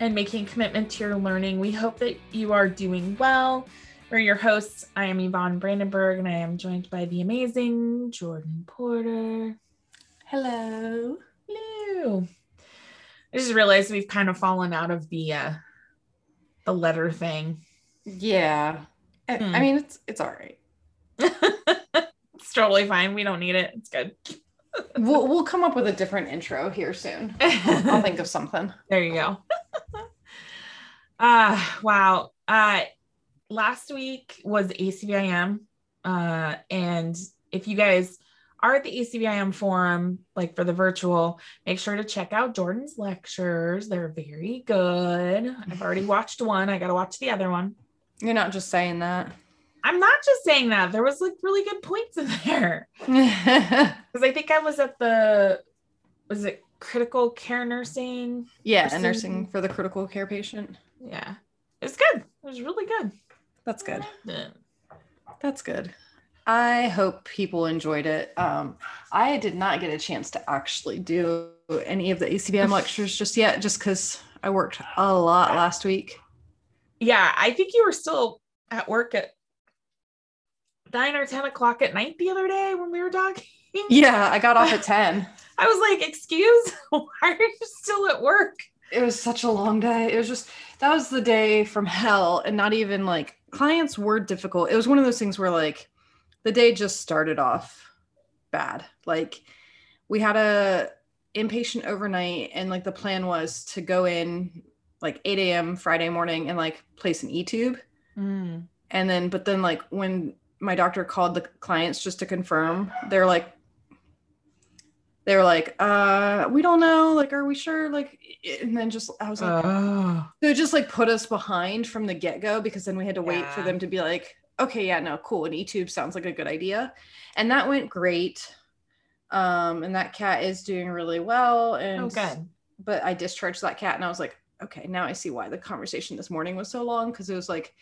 and making commitment to your learning. We hope that you are doing well. We're your hosts. I am Yvonne Brandenburg and I am joined by the amazing Jordan Porter. Hello. Hello. I just realized we've kind of fallen out of the uh the letter thing. Yeah. Hmm. I mean, it's it's all right. it's totally fine. We don't need it. It's good. We'll we'll come up with a different intro here soon. I'll think of something. There you go. uh wow. Uh last week was ACVIM. Uh and if you guys are at the ACVIM forum, like for the virtual, make sure to check out Jordan's lectures. They're very good. I've already watched one. I gotta watch the other one. You're not just saying that. I'm not just saying that. There was like really good points in there. Because I think I was at the was it critical care nursing? Yeah, and nursing for the critical care patient. Yeah. It's good. It was really good. That's good. Yeah. That's good. I hope people enjoyed it. Um, I did not get a chance to actually do any of the ACVIM lectures just yet, just because I worked a lot last week. Yeah, I think you were still at work at nine or ten o'clock at night the other day when we were talking. Yeah, I got off at 10. I was like, excuse, why are you still at work? it was such a long day. It was just that was the day from hell, and not even like clients were difficult. It was one of those things where like the day just started off bad. Like we had a inpatient overnight, and like the plan was to go in like 8 a.m. Friday morning and like place an e tube, mm. and then but then like when my doctor called the clients just to confirm, they're like. They were like, uh, we don't know. Like, are we sure? Like, and then just I was like, Oh, so it just like put us behind from the get go because then we had to wait for them to be like, okay, yeah, no, cool. An E-tube sounds like a good idea. And that went great. Um, and that cat is doing really well. And oh, good. but I discharged that cat and I was like, okay, now I see why the conversation this morning was so long because it was like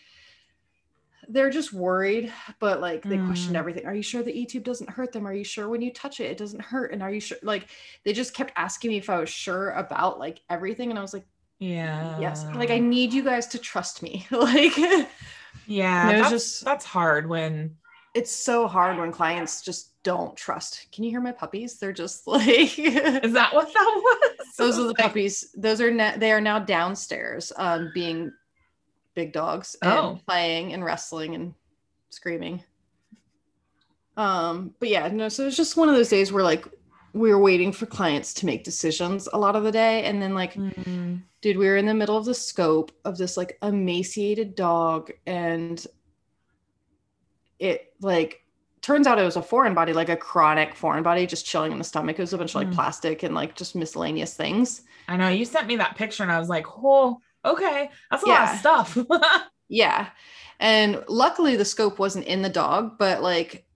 they're just worried, but like they questioned Mm. everything. Are you sure the E-tube doesn't hurt them? Are you sure when you touch it, it doesn't hurt? And are you sure? Like they just kept asking me if I was sure about like everything. And I was like, Yeah. yes like i need you guys to trust me like Yeah. it was that's, just- that's hard when it's so hard when clients just don't trust can you hear my puppies they're just like is that what that was? those are the puppies those are na- they are now downstairs um being big dogs and Oh. playing and wrestling and screaming um but yeah no so it's just one of those days where like we were waiting for clients to make decisions a lot of the day and then like Mm. dude we were in the middle of the scope of this like emaciated dog and it like turns out it was a foreign body like a chronic foreign body just chilling in the stomach it was a bunch of like Mm. plastic and like just miscellaneous things I know you sent me that picture and I was like, oh, okay. That's a lot of stuff. yeah and luckily the scope wasn't in the dog but like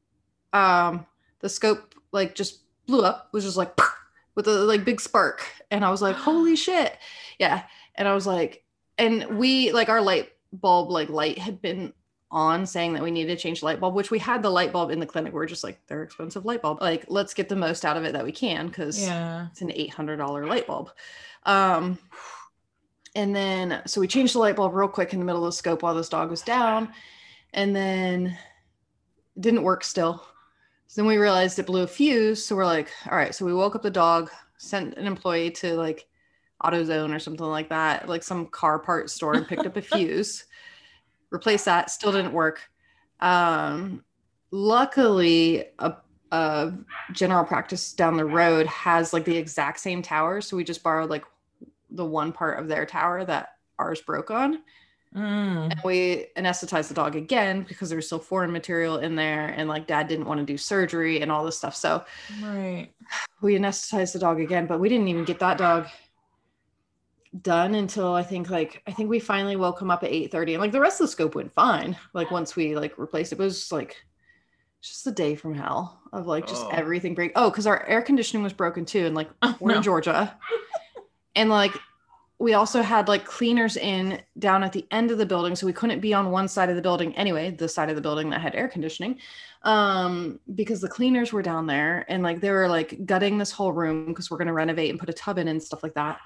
um the scope like just blew up was just like with a like big spark and i was like holy shit yeah and i was like and we like our light bulb like light had been on saying that we needed to change the light bulb which we had the light bulb in the clinic we are just like they're expensive light bulb like let's get the most out of it that we can because yeah. it's an $800 light bulb. Um, and then, so we changed the light bulb real quick in the middle of the scope while this dog was down. And then it didn't work still. So then we realized it blew a fuse. So we're like, all right. So we woke up the dog, sent an employee to like AutoZone or something like that, like some car part store and picked up a fuse, replaced that, still didn't work. Um, luckily, a a general practice down the road has like the exact same tower. So we just borrowed like the one part of their tower that ours broke on. Mm. And we anesthetized the dog again because there was still foreign material in there. And like dad didn't want to do surgery and all this stuff. So Right. we anesthetized the dog again, but we didn't even get that dog done until I think like I think we finally woke him up at 8 30 and like the rest of the scope went fine. Like once we like replaced it, it was just like just a day from hell of like just Oh. everything break. Oh, because our air conditioning was broken too, and like Oh, we're no. in Georgia, and like we also had like cleaners in down at the end of the building, so we couldn't be on one side of the building anyway, the side of the building that had air conditioning, um, because the cleaners were down there and like they were like gutting this whole room because we're gonna renovate and put a tub in and stuff like that.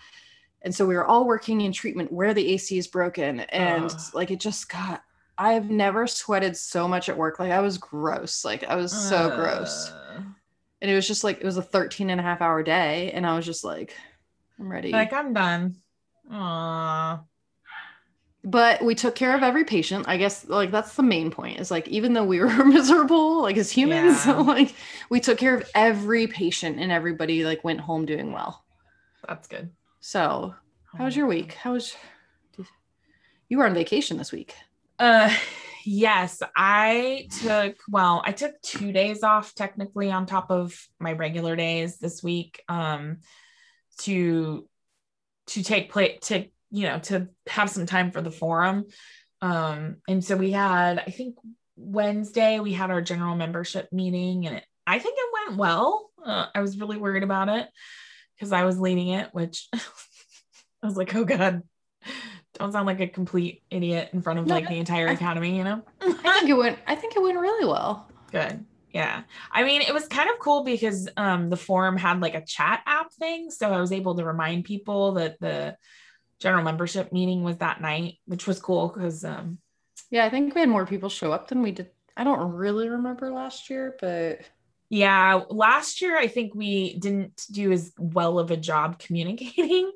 And so we were all working in treatment where the AC is broken, and Ugh. like it just got. I've never sweated so much at work. Like I was gross. Like I was so gross. Uh, And it was just like it was a 13 and a half hour day. And I was just like, I'm ready. Like I'm done. Aw. but we took care of every patient. I guess like that's the main point. Is like even though we were miserable, like as humans, Yeah. like we took care of every patient and everybody like went home doing well. That's good. So how was Oh. your week? How was you were on vacation this week? Uh yes, I took well, I took 2 days off technically on top of my regular days this week um to to take place to you know to have some time for the forum. Um and so we had I think Wednesday we had our general membership meeting and it, I think it went well. Uh, I was really worried about it because I was leading it, which I was like, oh God, don't sound like a complete idiot in front of No, like the entire I- academy, you know? I think it went I think it went really well. Good. Yeah. I mean, it was kind of cool because um the forum had like a chat app thing. So I was able to remind people that the general membership meeting was that night, which was cool because um Yeah, I think we had more people show up than we did. I don't really remember last year, but yeah, last year I think we didn't do as well of a job communicating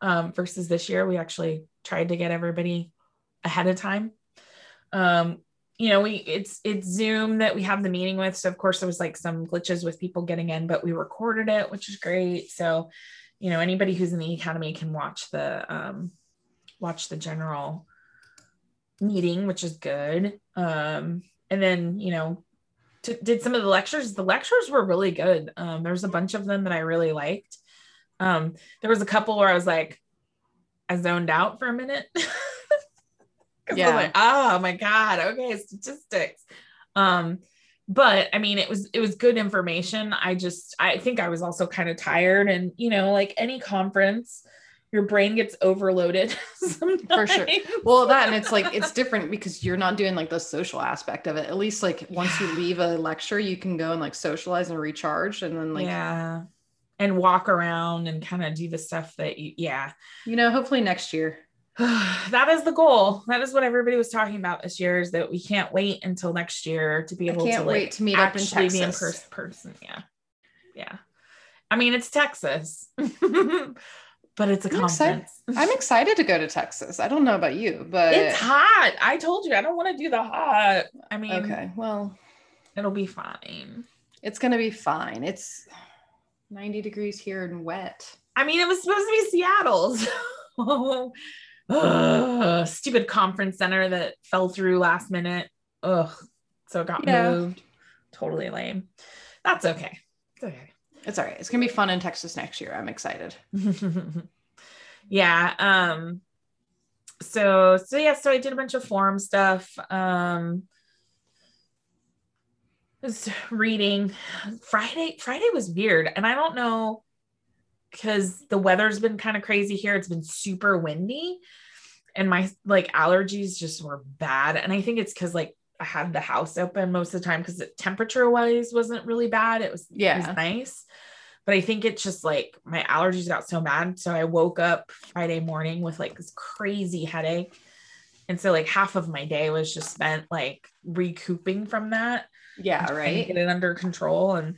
um versus this year. We actually tried to get everybody ahead of time. Um you know, we it's it's Zoom that we have the meeting with. So of course there was like some glitches with people getting in, but we recorded it, which is great. So, you know, anybody who's in the academy can watch the um watch the general meeting, which is good. Um, and then, you know, t- did some of the lectures. The lectures were really good. Um, there was a bunch of them that I really liked. Um, there was a couple where I was like, I zoned out for a minute. 'Cause Yeah. like, oh my God, okay, statistics. Um, but I mean, it was it was good information. I just I think I was also kind of tired, and you know, like any conference, your brain gets overloaded For sure. well that and it's like it's different because you're not doing like the social aspect of it at least like once you leave a lecture you can go and like socialize and recharge and then like yeah, and walk around and kind of do the stuff that you yeah. you know hopefully next year that is the goal. That is what everybody was talking about this year is that we can't wait until next year to be I able can't to like, wait to meet up in actually be in Texas. pers- person. Yeah. Yeah. I mean, it's Texas, but it's a I'm excited. conference. i'm excited to go to texas i don't know about you but It's hot. I told you I don't want to do the hot. I mean, okay well it'll be fine. it's gonna be fine it's 90 degrees here and wet I mean, it was supposed to be Seattle. So Ugh, stupid conference center that fell through last minute. Ugh. So it got Yeah. moved. Totally lame. That's okay. It's okay. it's all right it's gonna be fun in texas next year i'm excited yeah. Um so so yeah, so I did a bunch of forum stuff. Um was reading Friday. Friday was weird, and I don't know because the weather's been kind of crazy here. It's been super windy, and my like allergies just were bad. And I think it's because like I had the house open most of the time because the temperature wise wasn't really bad. It was it Yeah. was nice. But I think it's just like my allergies got so bad. So I woke up Friday morning with like this crazy headache. And so like half of my day was just spent like recouping from that yeah right get it under control and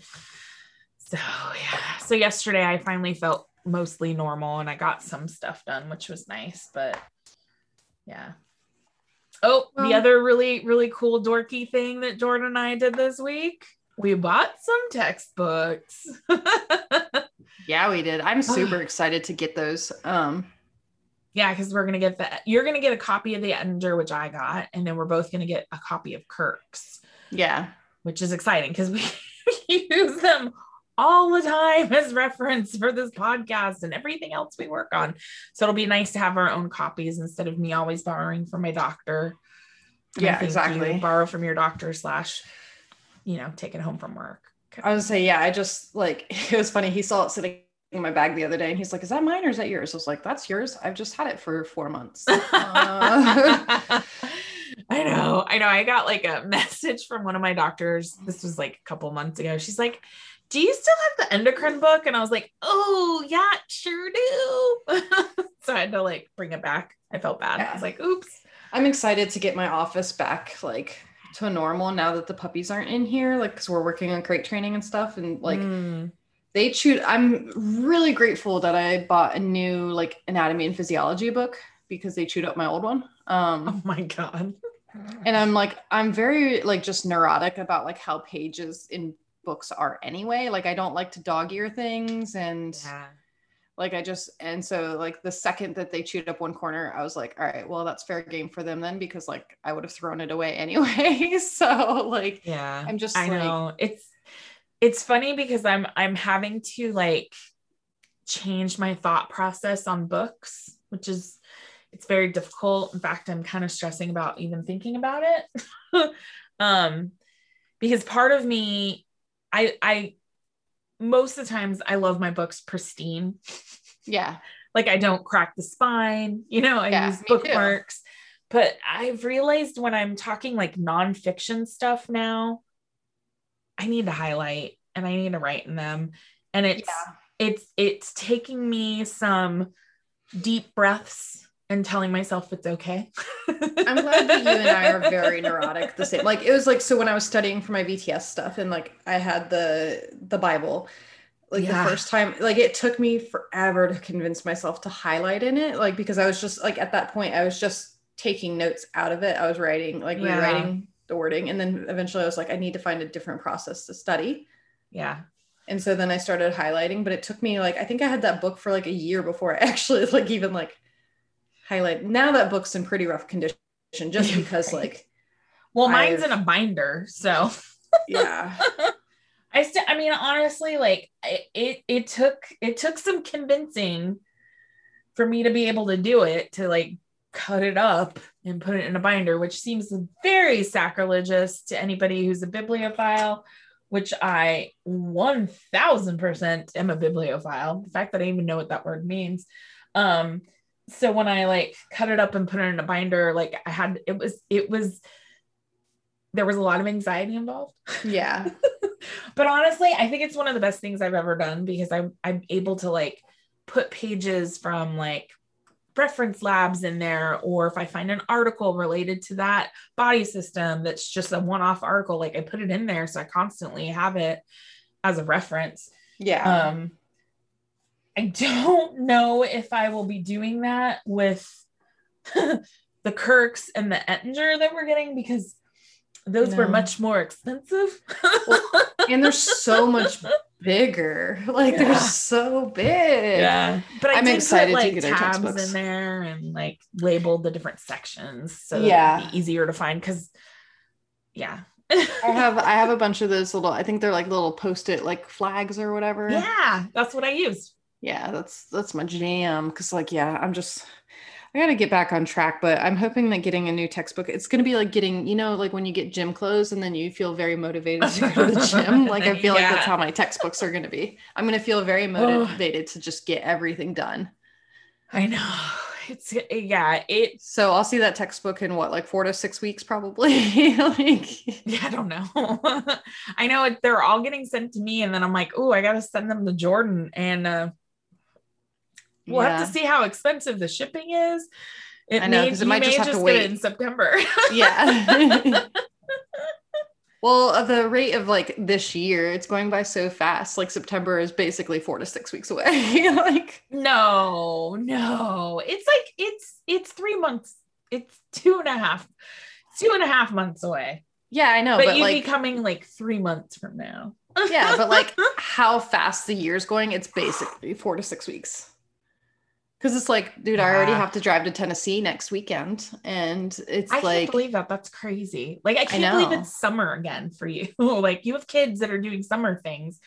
so yeah. So yesterday i finally felt mostly normal and i got some stuff done which was nice but yeah. Oh the other really really cool dorky thing that jordan and i did this week we bought some textbooks. Yeah we did. I'm super excited to get those um yeah because we're gonna get the you're gonna get a copy of the Ettinger, which i got and then we're both gonna get a copy of kirk's. Yeah. Which is exciting because we use them all the time as reference for this podcast and everything else we work on. So it'll be nice to have our own copies instead of me always borrowing from my doctor. And Yeah, exactly. you borrow from your doctor slash, you know, take it home from work. I was gonna say, yeah, I just like it was funny. He saw it sitting in my bag the other day and he's like, Is that mine or is that yours? I was like, That's yours. I've just had it for four months. Uh, I know. I know. I got like a message from one of my doctors. This was like a couple months ago. She's like, Do you still have the endocrine book? And I was like, Oh, yeah, sure do. so I had to like bring it back. I felt bad. I was like, Oops. I'm excited to get my office back like to normal now that the puppies aren't in here, like because we're working on crate training and stuff. And like Mm. they chewed I'm really grateful that I bought a new like anatomy and physiology book because they chewed up my old one. Um oh my God. and i'm like i'm very like just neurotic about like how pages in books are anyway like i don't like to dog ear things and Yeah. like i just and so like the second that they chewed up one corner i was like all right well that's fair game for them then because like i would have thrown it away anyway so like Yeah. i'm just I like know. It's it's funny because I'm I'm having to like change my thought process on books, which is it's very difficult. In fact, I'm kind of stressing about even thinking about it. um because part of me I I most of the times I love my books pristine. yeah Like I don't crack the spine, you know, I Yeah, use me too. bookmarks. But I've realized when I'm talking like nonfiction stuff now, I need to highlight and I need to write in them. And it's yeah it's it's taking me some deep breaths and telling myself it's okay. I'm glad that you and I are very neurotic the same. Like it was like so when I was studying for my VTS stuff and like I had the the Bible like Yeah. the first time like it took me forever to convince myself to highlight in it like because I was just like at that point I was just taking notes out of it. I was writing like Yeah. rewriting the wording and then eventually I was like I need to find a different process to study. yeah. And so then I started highlighting, but it took me like I think I had that book for like a year before I actually like even like highlight. Now that book's in pretty rough condition just because Right. like Well, mine's I've- in a binder, so yeah. I still I mean honestly like it, it it took it took some convincing for me to be able to do it to like cut it up and put it in a binder which seems very sacrilegious to anybody who's a bibliophile which I 1000% am a bibliophile the fact that I even know what that word means um so when I like cut it up and put it in a binder like I had it was it was there was a lot of anxiety involved Yeah. but honestly, I think it's one of the best things I've ever done because I'm I'm able to like put pages from like reference labs in there, or if I find an article related to that body system that's just a one-off article, like I put it in there so I constantly have it as a reference. Yeah. Um I don't know if I will be doing that with the Kirks and the Ettinger that we're getting because those were much more expensive. and they're so much bigger. Like Yeah. they're so big. yeah but I I'm did excited put, to get tabs textbooks. in there and like labeled the different sections so Yeah. it'd be easier to find because yeah I have I have a bunch of those little I think they're like little post-it like flags or whatever. yeah that's what i use yeah that's that's my jam because like yeah i'm just i gotta get back on track but i'm hoping that getting a new textbook it's gonna be like getting you know like when you get gym clothes and then you feel very motivated to go to the gym like i feel like that's how my textbooks are gonna be. I'm gonna feel very motivated to just get everything done. I know it's yeah it so i'll see that textbook in what like four to six weeks probably? Like yeah i don't know. I know it, they're all getting sent to me and then i'm like oh i gotta send them to jordan and uh we'll have to see how expensive the shipping is it I know, may, it might may just just, have to get wait. it in september yeah well at the rate of like this year it's going by so fast like september is basically four to six weeks away like No, no. It's like it's it's three months. It's two and a half, two and a half months away. yeah i know but, but, you'd like be coming like three months from now. yeah but like how fast the year's going it's basically four to six weeks because it's like dude i already have to drive to tennessee next weekend and it's like, I can't believe that. That's crazy. Like I can't believe it's summer again for you. like you have kids that are doing summer things.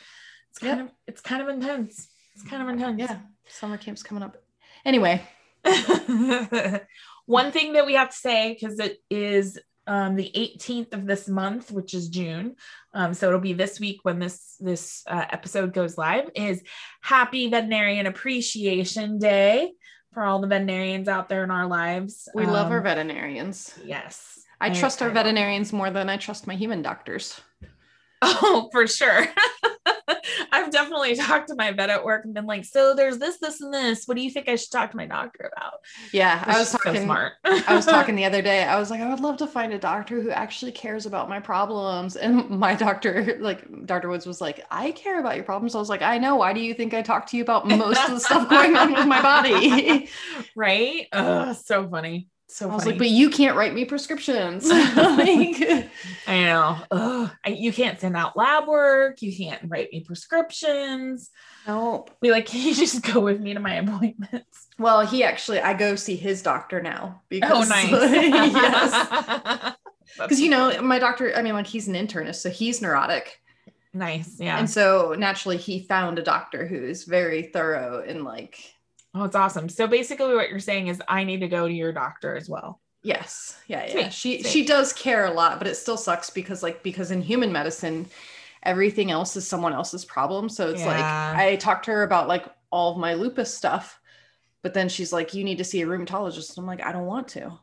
It's kind of it's kind of intense. It's kind of intense. Yeah. Summer camp's coming up. Anyway. One thing that we have to say, because it is um, the 18th of this month, which is June. Um, so it'll be this week when this this uh, episode goes live. Is Happy Veterinarian Appreciation Day for all the veterinarians out there in our lives. We love our Um, veterinarians. Yes, I trust our I- veterinarians more than I trust my human doctors. Oh, for sure. I've definitely talked to my vet at work and been like, so there's this, this, and this. What do you think I should talk to my doctor about? Yeah, I was talking. so smart. I was talking the other day. I was like, I would love to find a doctor who actually cares about my problems. And my doctor, like Dr. Woods, was like, I care about your problems. I was like, I know. Why do you think I talk to you about most of the stuff going on with my body? right? Ugh, so funny. So I was funny. like, but you can't write me prescriptions. like, I know. Ugh, I, you can't send out lab work. You can't write me prescriptions. nope. Be like, can you just go with me to my appointments? Well, he actually, I go see his doctor now because Oh, nice. yes, because you know my doctor. I mean, like he's an internist, so he's neurotic, nice. Yeah. and so naturally he found a doctor who is very thorough and like Oh, it's awesome. So basically, what you're saying is, I need to go to your doctor as well. Yes. Yeah, yeah. Sweet, She sweet. she does care a lot, but it still sucks because like because in human medicine everything else is someone else's problem. So it's like I talked to her about like all of my lupus stuff, but then she's like you need to see a rheumatologist. I'm like I don't want to.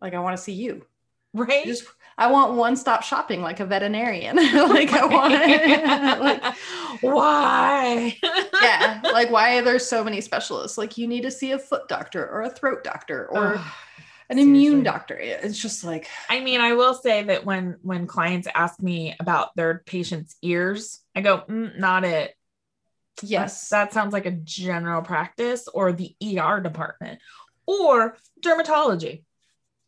Like I want to see you. Right. Just I want one-stop shopping like a veterinarian. like I want like why? yeah, like why are there so many specialists? Like you need to see a foot doctor or a throat doctor or Ugh. an immune doctor. It's just like I mean, I will say that when when clients ask me about their patient's ears, I go, mm, not it. yes. that sounds like a general practice or the ER department or dermatology,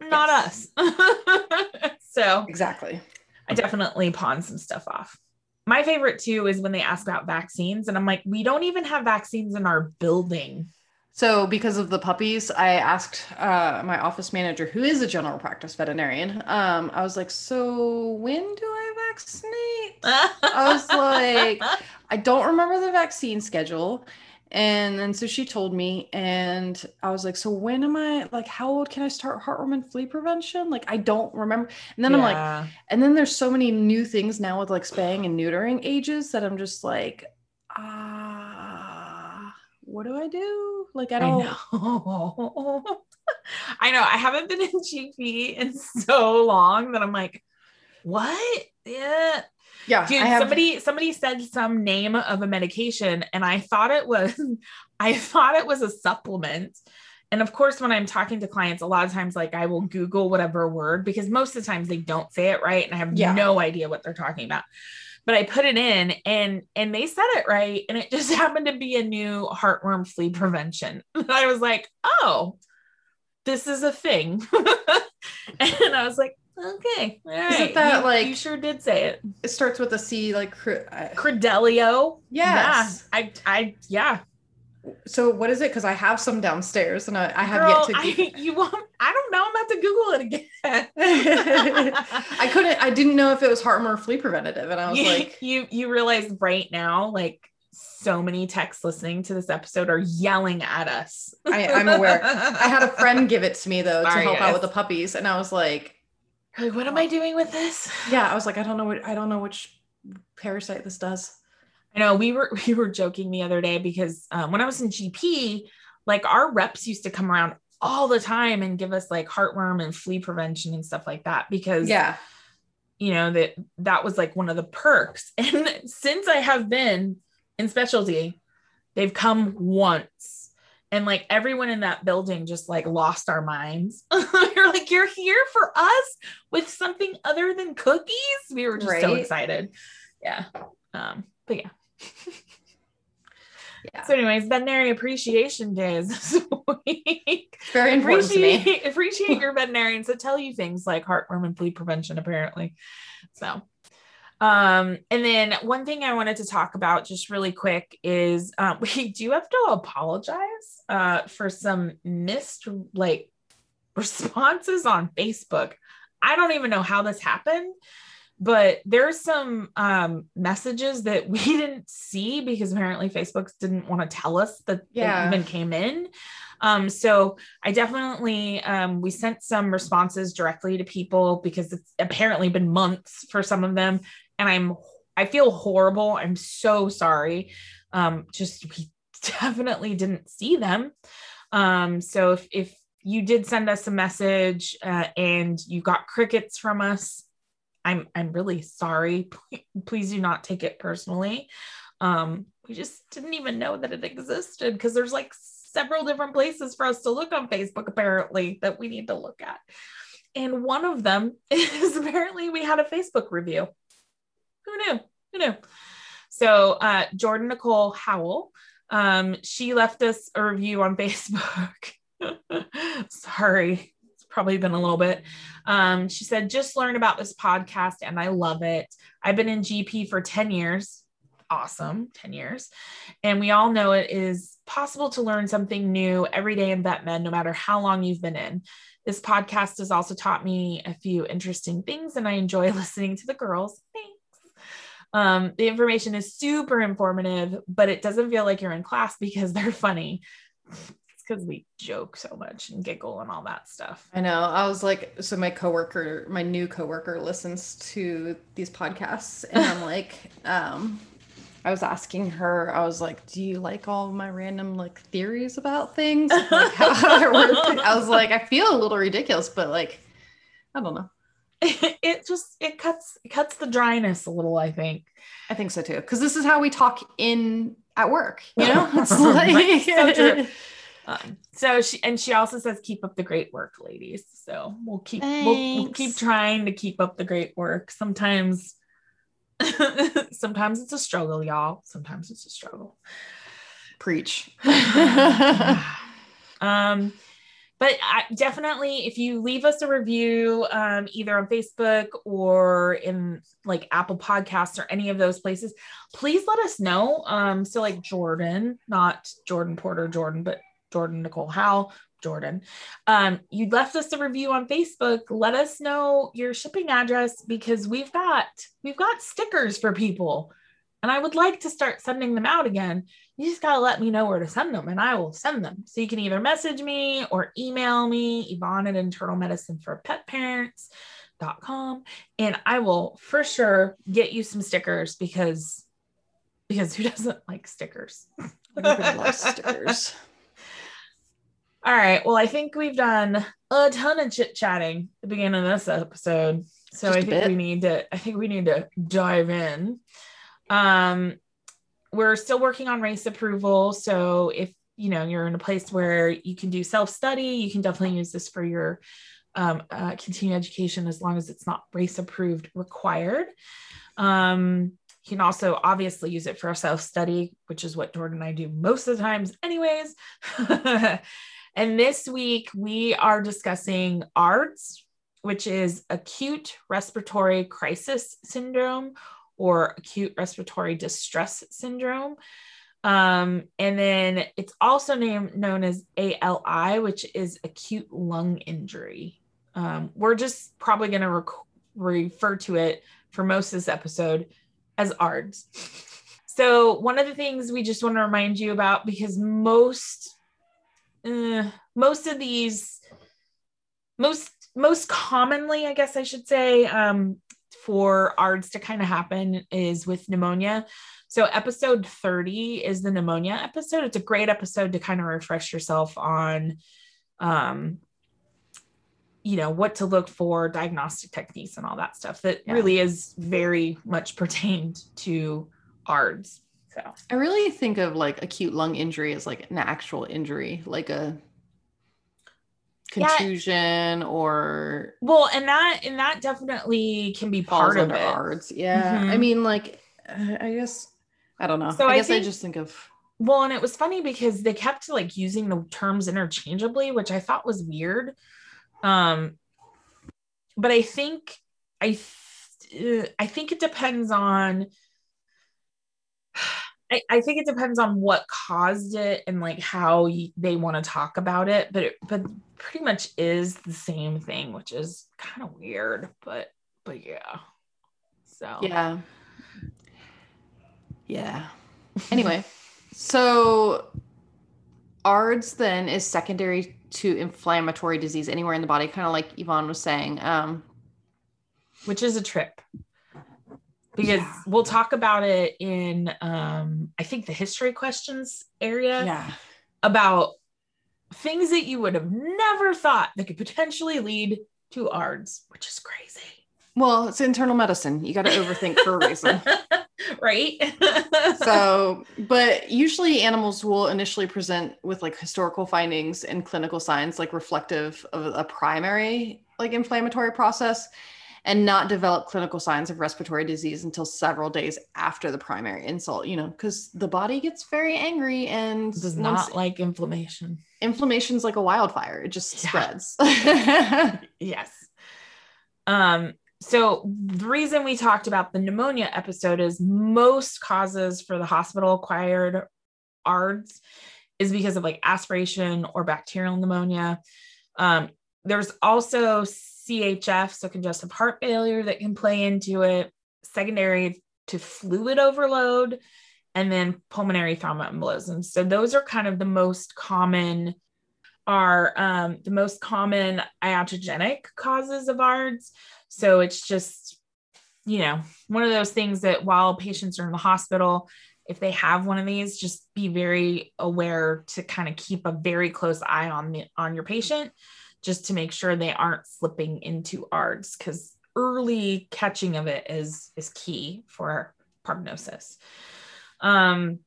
not Yes. us. so exactly. I definitely pawn some stuff off. My favorite too is when they ask about vaccines, and I'm like, we don't even have vaccines in our building. So, because of the puppies, I asked uh, my office manager, who is a general practice veterinarian, um, I was like, So, when do I vaccinate? I was like, I don't remember the vaccine schedule. And then so she told me, and I was like, So, when am I like, how old can I start heartworm and flea prevention? Like, I don't remember. And then I'm like, and then there's so many new things now with like spaying and neutering ages that I'm just like, ah, what do I do? Like, I I don't. know. I know. I haven't been in GP in so long that I'm like, what? Yeah. Yeah, Dude, have. somebody somebody said some name of a medication, and I thought it was I thought it was a supplement. And of course, when I'm talking to clients, a lot of times like I will Google whatever word because most of the times they don't say it right, and I have Yeah. no idea what they're talking about. But I put it in and and they said it right, and it just happened to be a new heartworm flea prevention. And I was like, oh, this is a thing. and I was like, okay, all right. that, you, like- you sure did say it. it starts with a C, like. uh, Credelio. Yes. Yeah. I I yeah. So, what is it? Because I have some downstairs, and I, I have Girl, yet to. I, you won't I don't know. I'm about to Google it again. I couldn't. I didn't know if it was heartworm or flea preventative, and I was you, like, you you realize right now, like so many texts listening to this episode are yelling at us. I, I'm aware. I had a friend give it to me though Sorry, to help out with the puppies, and I was like, like, what am I doing with this? yeah, I was like, I don't know what I don't know which parasite this does. I know we were we were joking the other day because um, when I was in GP, like our reps used to come around all the time and give us like heartworm and flea prevention and stuff like that because Yeah, you know that that was like one of the perks and since i have been in specialty they've come once and like everyone in that building just like lost our minds. You're like you're here for us with something other than cookies? We were just so excited. Yeah. Um but yeah. Yeah, so anyways veterinary appreciation day is this week. Very important to me. appreciate, appreciate your veterinarians that tell you things like heartworm and flea prevention apparently. So um and then one thing i wanted to talk about just really quick is um, we do have to apologize uh for some missed like responses on facebook i don't even know how this happened but there's some um, messages that we didn't see because apparently Facebook didn't want to tell us that Yeah. they even came in. Um, so I definitely um, we sent some responses directly to people because it's apparently been months for some of them, and I'm I feel horrible. I'm so sorry. Um, just we definitely didn't see them. Um, so if if you did send us a message uh, and you got crickets from us, I'm I'm really sorry. Please do not take it personally. Um, we just didn't even know that it existed because there's like several different places for us to look on Facebook apparently that we need to look at. And one of them is apparently we had a Facebook review. Who knew? Who knew? So uh, Jordan Nicole Howell, um, she left us a review on Facebook. Sorry, it's probably been a little bit. Um, she said, just learn about this podcast and I love it. I've been in GP for 10 years. Awesome, 10 years. And we all know it is possible to learn something new every day in vet med, no matter how long you've been in. This podcast has also taught me a few interesting things, and I enjoy listening to the girls. Um, the information is super informative, but it doesn't feel like you're in class because they're funny. It's because we joke so much and giggle and all that stuff. I know. I was like, so my coworker, my new coworker listens to these podcasts and I'm like, um, I was asking her, I was like, do you like all my random like theories about things? Like I was like, I feel a little ridiculous, but like, I don't know. it just it cuts it cuts the dryness a little, I think. I think so too. Cause this is how we talk in at work, you know? It's like So true. Um, so she and she also says keep up the great work, ladies. So we'll keep we'll, we'll keep trying to keep up the great work. Sometimes sometimes it's a struggle, y'all. Sometimes it's a struggle. preach. um but I, definitely if you leave us a review um, either on facebook or in like apple podcasts or any of those places please let us know. Um, so like jordan not jordan porter jordan but jordan nicole howell jordan. Um, you left us a review on facebook. Let us know your shipping address because we've got we've got stickers for people and i would like to start sending them out again you just got to let me know where to send them and I will send them. So you can either message me or email me, Yvonne at internal medicine for pet parents.com. And I will for sure get you some stickers because because who doesn't like stickers? Everybody loves stickers. All right. Well, I think we've done a ton of chit chatting at the beginning of this episode. So Just I think we need to, I think we need to dive in. Um, we're still working on RACE approval. So if you know you're in a place where you can do self-study, you can definitely use this for your um, uh, continuing education as long as it's not RACE approved required. Um, you can also obviously use it for a self-study, which is what Jordan and I do most of the times, anyways. and this week we are discussing ARDS, which is acute respiratory crisis syndrome or acute respiratory distress syndrome. Um, and then it's also named known as ALI, which is acute lung injury. Um, we're just probably going to rec- refer to it for most of this episode as ARDS. So, one of the things we just want to remind you about because most uh, most of these most most commonly, I guess I should say, um, for ARDS to kind of happen is with pneumonia. So, episode 30 is the pneumonia episode. It's a great episode to kind of refresh yourself on, um, you know, what to look for, diagnostic techniques, and all that stuff that Yeah. really is very much pertained to ARDS. So, I really think of like acute lung injury as like an actual injury, like a Yeah. or well, and that and that definitely can be part of it. ARDS. Yeah. I Mhm. mean, like, uh, I guess, I don't know. So I I guess I think- just think of, Well, and it was funny because they kept like using the terms interchangeably, which I thought was weird. Um, but I think I th- uh, I think it depends on. I, I think it depends on what caused it and like how y- they want to talk about it, but it, but pretty much is the same thing, which is kind of weird. But but yeah, So Yeah. Yeah. Anyway, so ARDS then is secondary to inflammatory disease anywhere in the body, kind of like Yvonne was saying. Um, which is a trip because Yeah. we'll talk about it in um I think the history questions area yeah. about things that you would have never thought that could potentially lead to ARDS, which is crazy. Well, it's internal medicine. You got to overthink for a reason. right? so but usually animals will initially present with like historical findings and clinical signs like reflective of a primary like inflammatory process and not develop clinical signs of respiratory disease until several days after the primary insult you know because the body gets very angry and does not like inflammation. inflammation's like a wildfire it just Yeah. spreads Yes. Um, so the reason we talked about the pneumonia episode is most causes for the hospital acquired ARDS is because of like aspiration or bacterial pneumonia. Um, there's also CHF, so congestive heart failure, that can play into it, secondary to fluid overload, and then pulmonary thromboembolism. So those are kind of the most common are um, the most common iatrogenic causes of ARDS. So it's just, you know, one of those things that while patients are in the hospital, if they have one of these, just be very aware to kind of keep a very close eye on the on your patient, just to make sure they aren't slipping into ARDS because early catching of it is is key for prognosis. Um,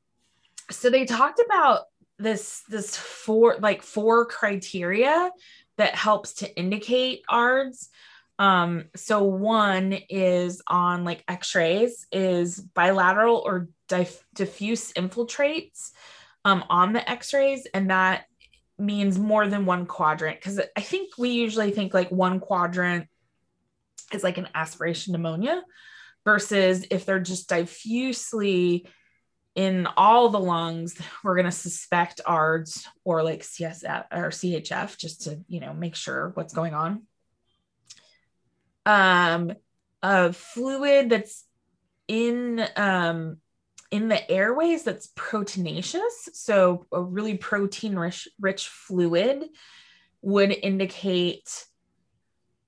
so they talked about this this four like four criteria that helps to indicate ARDS. Um, so one is on like x-rays is bilateral or dif- diffuse infiltrates um, on the x-rays and that means more than one quadrant because i think we usually think like one quadrant is like an aspiration pneumonia versus if they're just diffusely in all the lungs, we're going to suspect ARDS or like CSF or CHF just to, you know, make sure what's going on. Um, a fluid that's in um, in the airways that's proteinaceous, so a really protein rich, rich fluid would indicate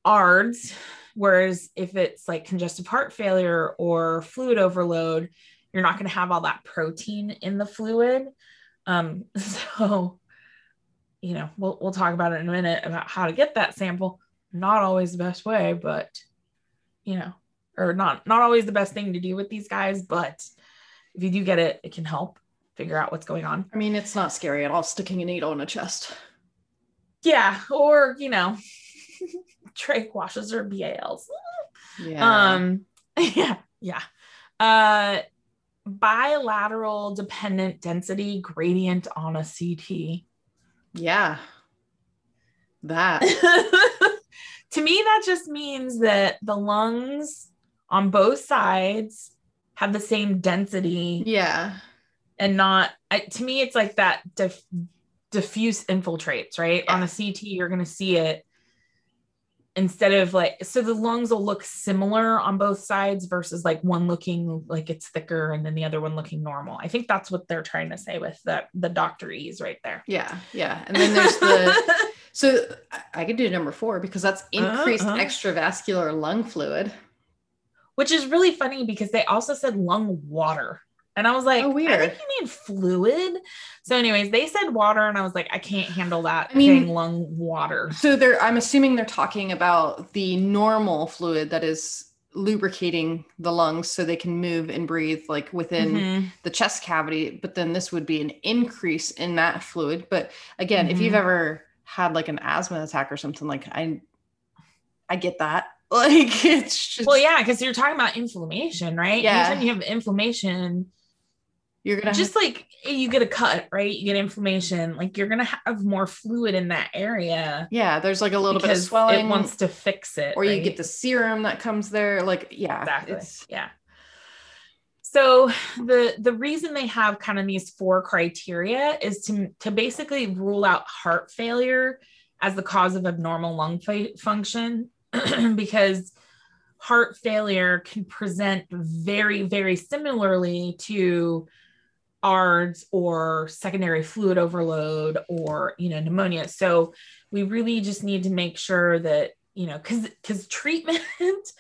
ARDS. Whereas if it's like congestive heart failure or fluid overload, you're not going to have all that protein in the fluid. Um, so, you know, we'll, we'll talk about it in a minute about how to get that sample. Not always the best way, but, you know, or not, not always the best thing to do with these guys. But if you do get it, it can help figure out what's going on. I mean, it's not scary at all sticking a needle in a chest. Yeah. Or, you know, trach washes or BALs. Yeah. Um, yeah, yeah. Uh, bilateral dependent density gradient on a CT. yeah. That. to me, that just means that the lungs on both sides have the same density Yeah. and not, I, to me, it's like that diff, diffuse infiltrates, right? On a CT, you're going to see it instead of like, so the lungs will look similar on both sides versus like one looking like it's thicker and then the other one looking normal. I think that's what they're trying to say with the, the doctor ease right there. Yeah. Yeah. And then there's the so I- I could do number four because that's increased Uh-huh. extravascular lung fluid. Which is really funny because they also said lung water. And I was like, Oh, I weird. think you mean fluid. So, anyways, they said water, and I was like, I can't handle that. I mean- lung water. So they're I'm assuming they're talking about the normal fluid that is lubricating the lungs so they can move and breathe like within Mhm. the chest cavity, but then this would be an increase in that fluid. But again, if you've Mhm. ever had like an asthma attack or something, like I I get that. Like it's just Well, yeah, because you're talking about inflammation, right? Yeah. Anytime you have inflammation, you're gonna just like you get a cut, right? You get inflammation, like you're gonna have more fluid in that area yeah, there's like a little bit of swelling it wants to fix it. or you get the serum that comes there. Like, yeah, exactly it's yeah so the the reason they have kind of these four criteria is to to basically rule out heart failure as the cause of abnormal lung fa- function because heart failure can present very, very similarly to ARDS or secondary fluid overload or you know pneumonia. So we really just need to make sure that you know because because treatment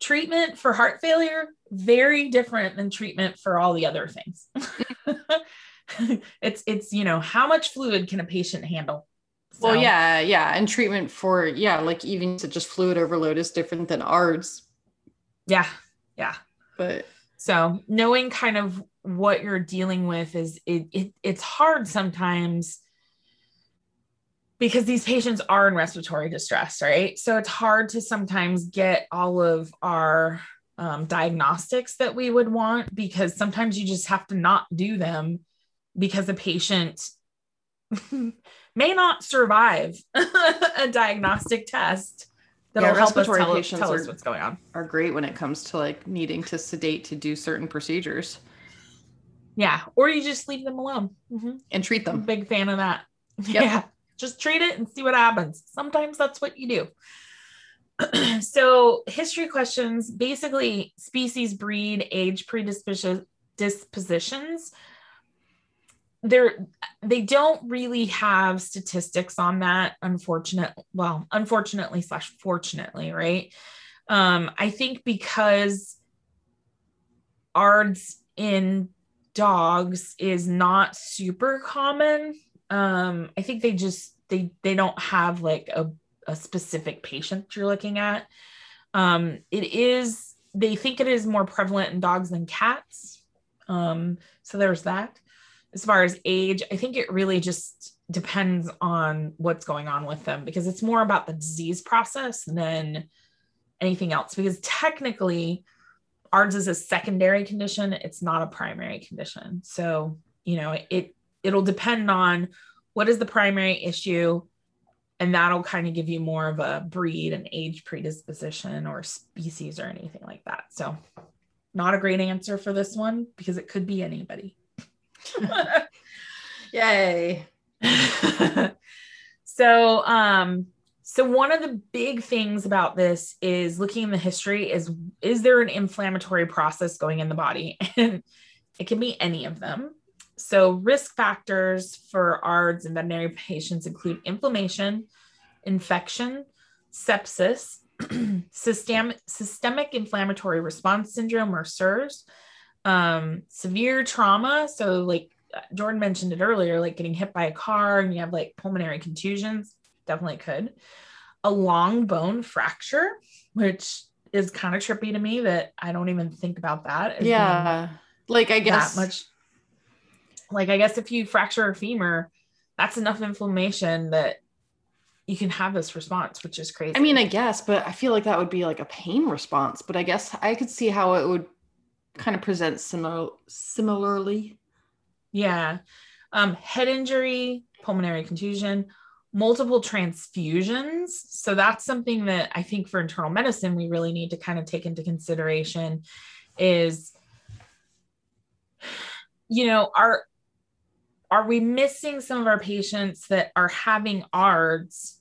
treatment for heart failure very different than treatment for all the other things. it's it's you know how much fluid can a patient handle? So, well, yeah, yeah, and treatment for yeah, like even to just fluid overload is different than ARDS. Yeah, yeah. But so knowing kind of what you're dealing with is it, it it's hard sometimes because these patients are in respiratory distress, right? So it's hard to sometimes get all of our um, diagnostics that we would want because sometimes you just have to not do them because the patient may not survive a diagnostic test that'll yeah, help us tell, tell us what's going on. Are great when it comes to like needing to sedate to do certain procedures. Yeah, or you just leave them alone mm-hmm. and treat them. big fan of that. Yep. Yeah, just treat it and see what happens. Sometimes that's what you do. so, history questions basically species, breed, age, predispositions. They're they don't really have statistics on that. Unfortunate, well, unfortunately slash fortunately, right? Um, I think because ARDS in dogs is not super common. Um, I think they just they they don't have like a, a specific patient you're looking at. Um, it is they think it is more prevalent in dogs than cats. Um, so there's that. As far as age, I think it really just depends on what's going on with them because it's more about the disease process than anything else. Because technically, ARDS is a secondary condition it's not a primary condition. So you know it it'll depend on what is the primary issue and that'll kind of give you more of a breed and age predisposition or species or anything like that. So not a great answer for this one because it could be anybody yay so um so one of the big things about this is looking in the history is is there an inflammatory process going in the body? And it can be any of them. So risk factors for ARDS and veterinary patients include inflammation, infection, sepsis, systemic systemic inflammatory response syndrome or SIRS, um, severe trauma. So like Jordan mentioned it earlier, like getting hit by a car and you have like pulmonary contusions, definitely could a long bone fracture, which is kind of trippy to me that I don't even think about that. Yeah. Like I guess that much like I guess if you fracture a femur, that's enough inflammation that you can have this response, which is crazy. I mean, I guess, but I feel like that would be like a pain response. But I guess I could see how it would kind of presents similar similarly. Yeah. Um, head injury, pulmonary contusion, multiple transfusions. So that's something that I think for internal medicine we really need to kind of take into consideration is you know, are are we missing some of our patients that are having ARDS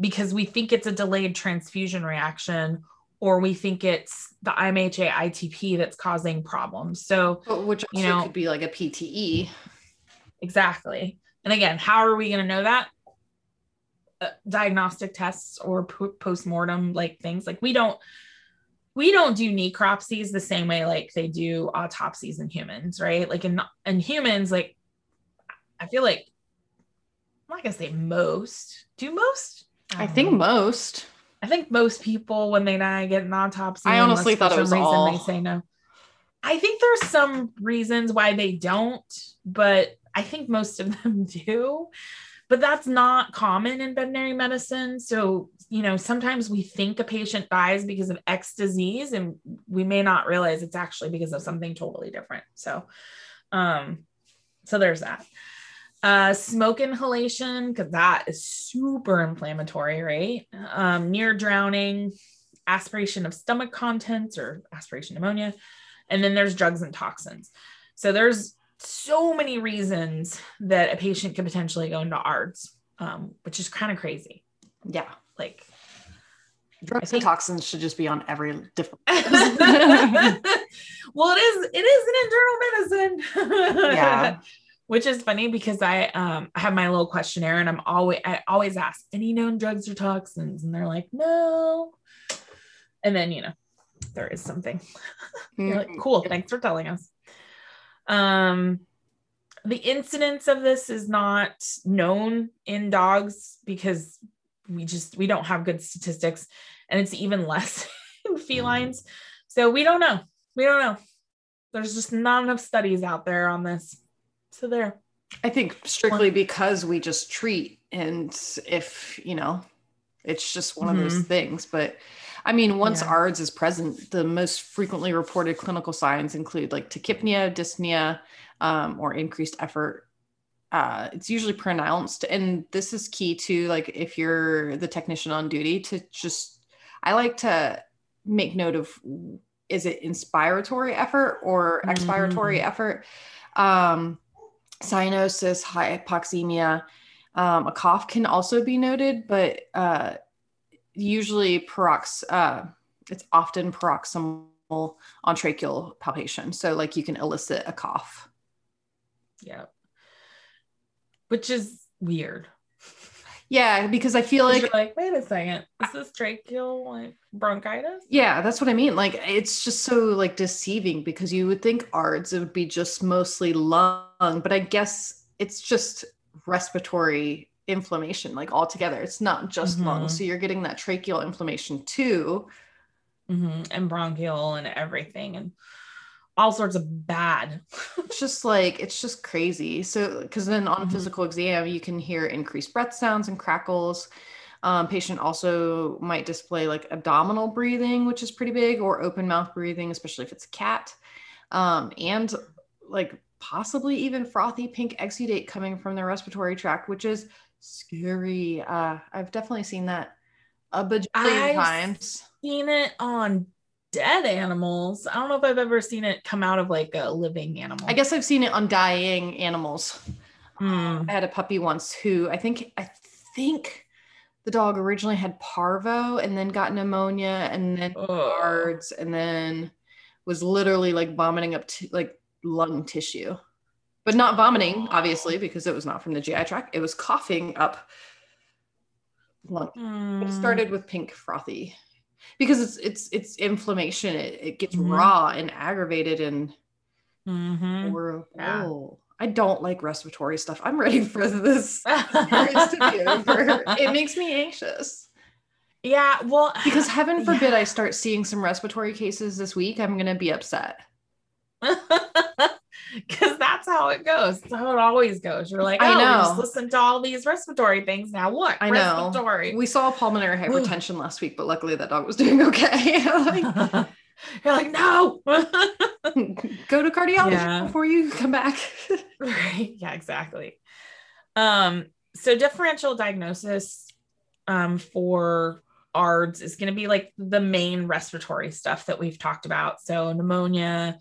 because we think it's a delayed transfusion reaction or we think it's the IMHA ITP that's causing problems. So, which you know could be like a PTE. Exactly. And again, how are we going to know that? Uh, diagnostic tests or p- post-mortem like things like we don't we don't do necropsies the same way like they do autopsies in humans right like in in humans like i feel like i'm not gonna say most do most i, I think know. most i think most people when they die get an autopsy i honestly thought it was reason all... they say no i think there's some reasons why they don't but i think most of them do but that's not common in veterinary medicine. So, you know, sometimes we think a patient dies because of X disease and we may not realize it's actually because of something totally different. So, um, so there's that. Uh, smoke inhalation, because that is super inflammatory, right? Um, near drowning, aspiration of stomach contents or aspiration pneumonia. And then there's drugs and toxins. So there's so many reasons that a patient could potentially go into ARDS, um, which is kind of crazy. Yeah. Like, Drugs think- and toxins should just be on every different. well, it is it is an internal medicine. Yeah. Which is funny because I um I have my little questionnaire and I'm always I always ask any known drugs or toxins and they're like no, and then you know there is something. You're like, cool, thanks for telling us. Um, the incidence of this is not known in dogs because we just we don't have good statistics, and it's even less in felines. So we don't know. We don't know. There's just not enough studies out there on this. So there. I think strictly because we just treat, and if you know, it's just one of those Mhm. things. But I mean, once Yeah. ARDS is present, the most frequently reported clinical signs include like tachypnea, dyspnea, um, or increased effort. Uh, it's usually pronounced, and this is key to like if you're the technician on duty to just. I like to make note of is it inspiratory effort or expiratory effort. Um, cyanosis, hypoxemia. Um, a cough can also be noted, but uh, usually uh, it's often paroxysmal on tracheal palpation. So, like, you can elicit a cough. Yeah. Which is weird. Yeah, because I feel like, like, wait a second, is this tracheal like bronchitis? yeah, that's what I mean. Like, it's just so like deceiving because you would think ARDS it would be just mostly lung, but I guess it's just respiratory inflammation, like altogether. It's not just Mhm. lungs. So you're getting that tracheal inflammation too. Mhm, And bronchial and everything and all sorts of bad. it's just like it's just crazy. So because then on Mhm. physical exam you can hear increased breath sounds and crackles. Um, patient also might display like abdominal breathing which is pretty big or open mouth breathing especially if it's a cat. Um, and like possibly even frothy pink exudate coming from the respiratory tract which is scary. Uh, i've definitely seen that a bajillion I've times. Seen it on dead animals. I don't know if I've ever seen it come out of like a living animal. i guess i've seen it on dying animals Hmm. I had a puppy once who I think I think the dog originally had parvo and then got pneumonia and then Ugh. ARDS and then was literally like vomiting up to like lung tissue. But not vomiting, obviously, because it was not from the GI tract. It was coughing up lung. It Hmm. started with pink frothy because it's it's it's inflammation. It, it gets Mhm. raw and aggravated and Mhm. horrible. Yeah. I don't like respiratory stuff. I'm ready for this virus to be over. It makes me anxious yeah, well, because heaven forbid Yeah. I start seeing some respiratory cases this week. I'm gonna be upset. because that's how it goes. That's how it always goes. You're like, I oh, we know. just listened to all these respiratory things. Now what? I know. Respiratory. We saw pulmonary hypertension last week, but luckily that dog was doing okay. Like, You're like, no. go to cardiology Yeah. before you come back. right. Yeah, exactly. Um, so differential diagnosis um for ARDS is going to be like the main respiratory stuff that we've talked about. So pneumonia,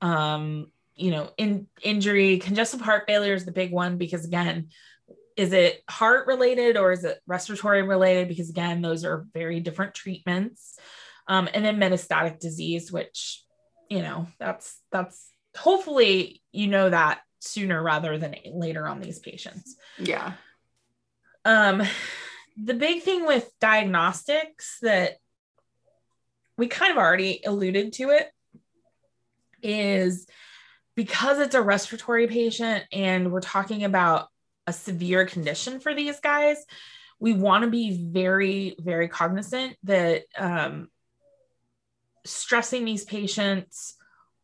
um, you know, in injury, congestive heart failure is the big one because again, is it heart related or is it respiratory related? Because again, those are very different treatments. Um, and then metastatic disease, which, you know, that's that's hopefully you know that sooner rather than later on these patients. yeah. Um, the big thing with diagnostics that we kind of already alluded to it is because it's a respiratory patient and we're talking about a severe condition for these guys, we want to be very, very cognizant that um, stressing these patients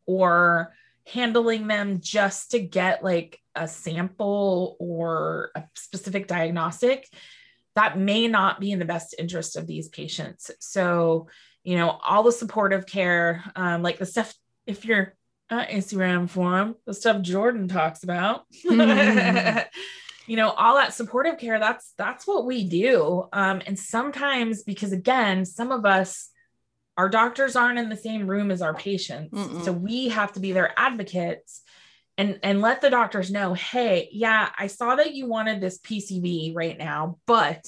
or handling them just to get like a sample or a specific diagnostic that may not be in the best interest of these patients. So you know all the supportive care um, like the stuff if you're uh, instagram forum the stuff jordan talks about. You know all that supportive care that's that's what we do. Um, and sometimes because again some of us our doctors aren't in the same room as our patients. Mm-mm. so we have to be their advocates and and let the doctors know hey yeah i saw that you wanted this pcv right now but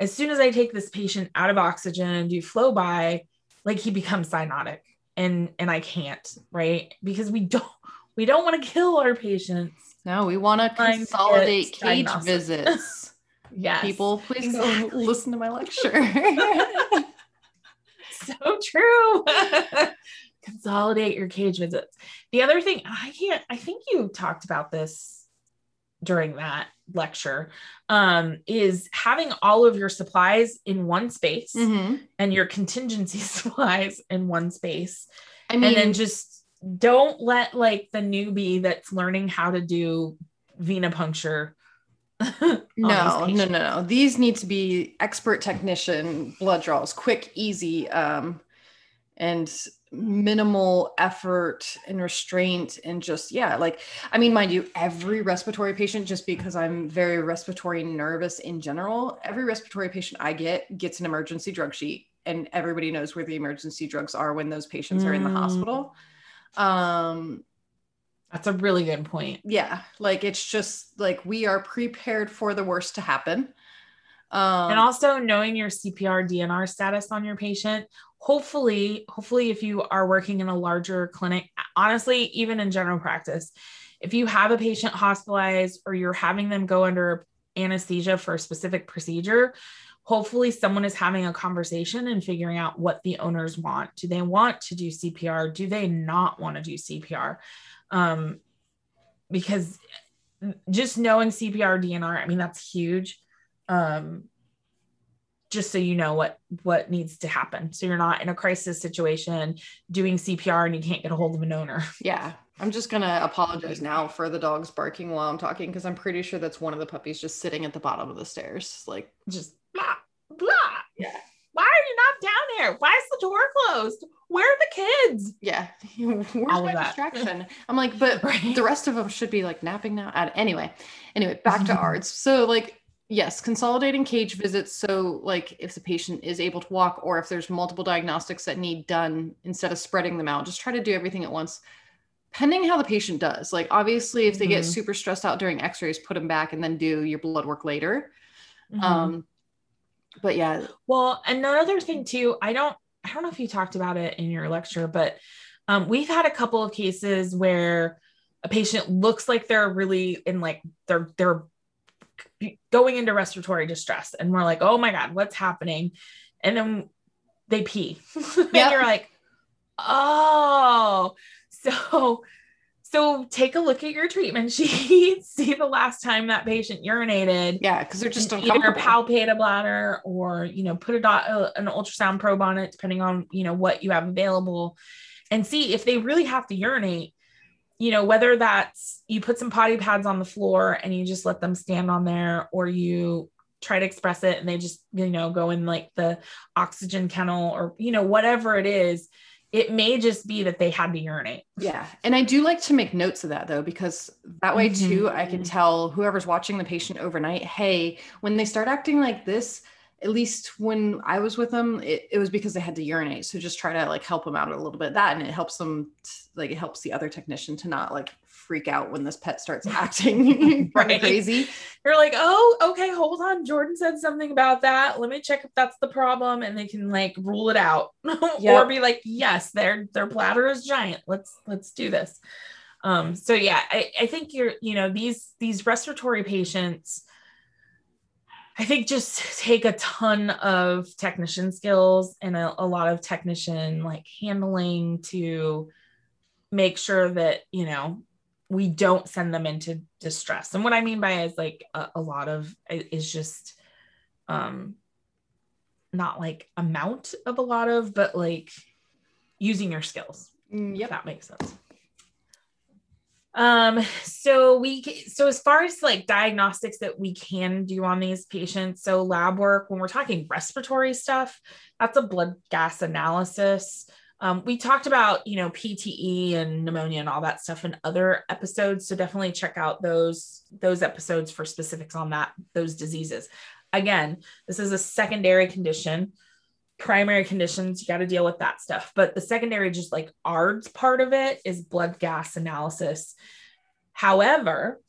as soon as I take this patient out of oxygen and do flow by, like he becomes cyanotic and and I can't, right? Because we don't we don't want to kill our patients. No, we want to consolidate cage visits. yes. People, please exactly. go listen to my lecture. so true. consolidate your cage visits. The other thing, I can't, I think you talked about this during that lecture um, is having all of your supplies in one space mm-hmm. and your contingency supplies in one space. I mean, and then just don't let like the newbie that's learning how to do venipuncture. no, no, no, no. These need to be expert technician blood draws, quick, easy, um, and minimal effort and restraint and just yeah like i mean mind you every respiratory patient just because i'm very respiratory nervous in general every respiratory patient i get gets an emergency drug sheet and everybody knows where the emergency drugs are when those patients mm. are in the hospital. Um that's a really good point. yeah like it's just like we are prepared for the worst to happen um, and also knowing your CPR DNR status on your patient. Hopefully, hopefully, if you are working in a larger clinic, honestly, even in general practice, if you have a patient hospitalized or you're having them go under anesthesia for a specific procedure, hopefully someone is having a conversation and figuring out what the owners want. Do they want to do CPR? Do they not want to do CPR? Um, because just knowing CPR DNR, I mean, that's huge um, just so you know what what needs to happen. So you're not in a crisis situation doing cpr and you can't get a hold of an owner. Yeah. I'm just going to apologize now for the dogs barking while i'm talking because i'm pretty sure that's one of the puppies just sitting at the bottom of the stairs like just blah blah. Yeah. Why are you not down there? Why is the door closed? Where are the kids? Yeah. Where's All my distraction? I'm like but right? the rest of them should be like napping now. Anyway. Anyway back to ARDS so like Yes, consolidating cage visits. So, like, if the patient is able to walk, or if there's multiple diagnostics that need done, instead of spreading them out, just try to do everything at once, pending how the patient does. Like, obviously, if they mm-hmm. get super stressed out during x rays, put them back and then do your blood work later. Mm-hmm. Um, but yeah. Well, another thing, too, I don't, I don't know if you talked about it in your lecture, but um, we've had a couple of cases where a patient looks like they're really in like they're they're going into respiratory distress and we're like oh my god what's happening? And then they pee. And yep. you're like oh. So so take a look at your treatment sheet see the last time that patient urinated. Yeah because they're just either palpate a bladder or you know put a dot uh, an ultrasound probe on it depending on you know what you have available and see if they really have to urinate you know, whether that's you put some potty pads on the floor and you just let them stand on there, or you try to express it and they just, you know, go in like the oxygen kennel or, you know, whatever it is, it may just be that they had to urinate. Yeah. And I do like to make notes of that though, because that way mm-hmm. too, I can tell whoever's watching the patient overnight, hey, when they start acting like this, at least when I was with them, it, it, was because they had to urinate. So just try to like help them out a little bit that, and it helps them t- like it helps the other technician to not like freak out when this pet starts acting right. crazy. You're like, oh, okay, hold on. Jordan said something about that. Let me check if that's the problem, and they can like rule it out, yep. or be like, yes, their their bladder is giant. Let's let's do this. Um, so yeah, I, I think you're, you know, these these respiratory patients I think just take a ton of technician skills and a, a, lot of technician like handling to make sure that, you know, we don't send them into distress. And what I mean by is like a, a lot of is just um not like amount of a lot of, but like using your skills. Yeah, that makes sense. Um, so we so as far as like diagnostics that we can do on these patients, so lab work when we're talking respiratory stuff, that's a blood gas analysis. Um, we talked about you know PTE and pneumonia and all that stuff in other episodes, so definitely check out those those episodes for specifics on that those diseases. Again, this is a secondary condition primary conditions, you got to deal with that stuff. But the secondary, just like ARDS part of it, is blood gas analysis. However,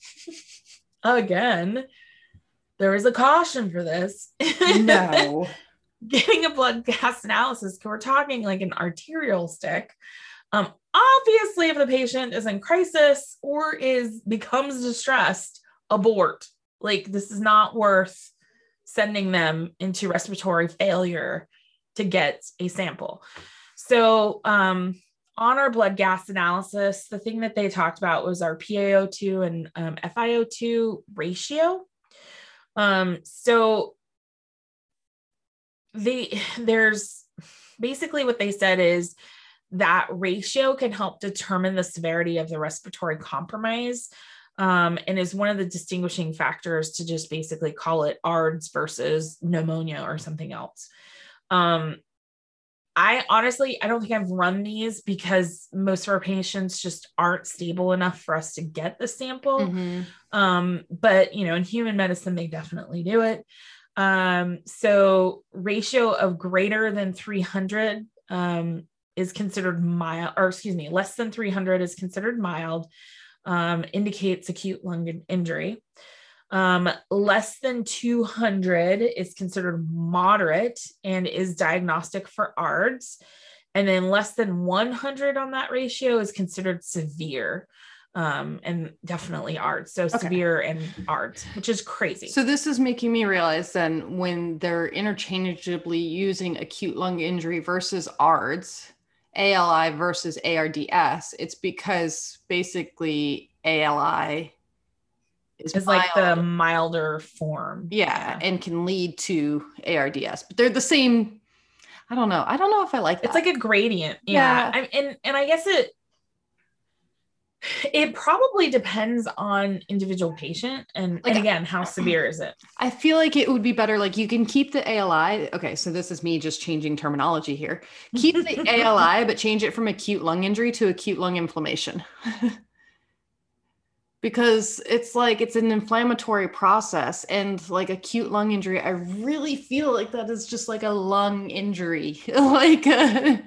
again, there is a caution for this. No. Getting a blood gas analysis, we're talking like an arterial stick. Um, obviously, if the patient is in crisis or is becomes distressed, abort. Like this is not worth sending them into respiratory failure to get a sample. So, um, on our blood gas analysis, the thing that they talked about was our PaO2 and um, FiO2 ratio. Um, so they there's basically what they said is that ratio can help determine the severity of the respiratory compromise um, and is one of the distinguishing factors to just basically call it ARDS versus pneumonia or something else. Um, I honestly, I don't think I've run these because most of our patients just aren't stable enough for us to get the sample. Mhm. Um, but you know, in human medicine, they definitely do it. Um, so ratio of greater than 300 um, is considered mild, or excuse me, less than 300 is considered mild, um, indicates acute lung injury. Um, less than 200 is considered moderate and is diagnostic for ARDS. And then less than 100 on that ratio is considered severe um, and definitely ARDS. So Okay. severe and ARDS, which is crazy. So this is making me realize then when they're interchangeably using acute lung injury versus ARDS, ALI versus ARDS, it's because basically ALI is it's like the milder form. yeah, and can lead to ARDS, but they're the same. I don't know. I don't know if I like that. It's like a gradient. Yeah. Yeah. I, and and I guess it it probably depends on individual patient and, Like, and again, how severe is it? I feel like it would be better. Like you can keep the ALI. Okay, so this is me just changing terminology here. Keep the ALI, but change it from acute lung injury to acute lung inflammation. because it's like it's an inflammatory process and like acute lung injury i really feel like that is just like a lung injury like uh,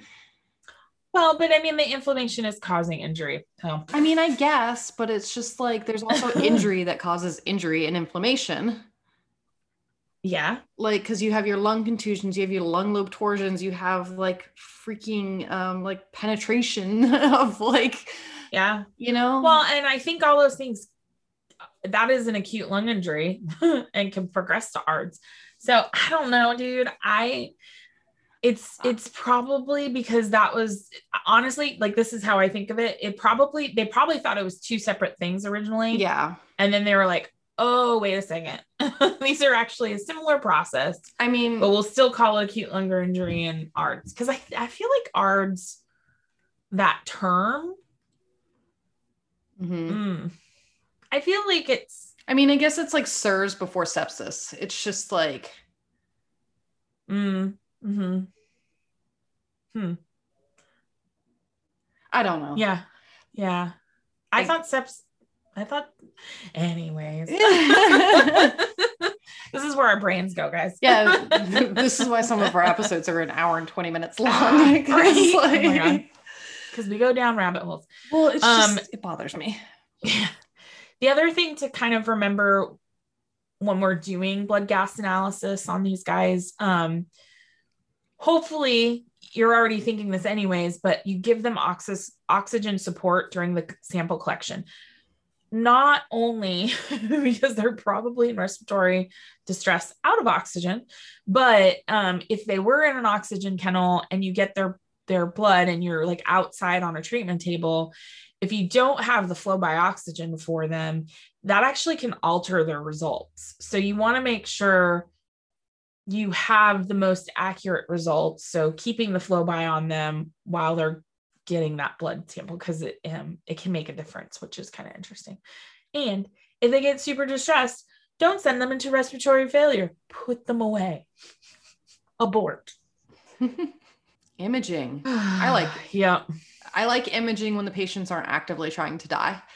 Well, but I mean the inflammation is causing injury. I mean i guess but it's just like there's also injury that causes injury and inflammation yeah. like because you have your lung contusions you have your lung lobe torsions you have like freaking um like penetration of like Yeah. you know Well, and I think all those things that is an acute lung injury and can progress to ARDS. So I don't know, dude. I it's it's probably because that was honestly like this is how I think of it. It probably they probably thought it was two separate things originally. yeah And then they were like, oh, wait a second. These are actually a similar process, i mean but we'll still call it acute lung injury and ARDS. Because I, I feel like ARDS, that term, mhm. mm, I feel like it's i mean i guess it's like sirs before sepsis it's just like mm, hmm Hmm. i don't know yeah. Yeah. I Like- thought seps I thought anyways. this is where our brains go, guys. yeah this is why some of our episodes are an hour and 20 minutes long Right? Oh my God. Because we go down rabbit holes. well it's Um, just it bothers me Yeah. The other thing to kind of remember when we're doing blood gas analysis on these guys, um, hopefully you're already thinking this anyways, but you give them oxys- oxygen support during the sample collection. Not only because they're probably in respiratory distress out of oxygen, but um, if they were in an oxygen kennel and you get their their blood and you're like outside on a treatment table, if you don't have the flow by oxygen for them, that actually can alter their results. So you want to make sure you have the most accurate results. So keeping the flow by on them while they're getting that blood sample because it um, it can make a difference, which is kind of interesting. And if they get super distressed, don't send them into respiratory failure. Put them away. Abort. imaging I like yeah. I like imaging when the patients aren't actively trying to die.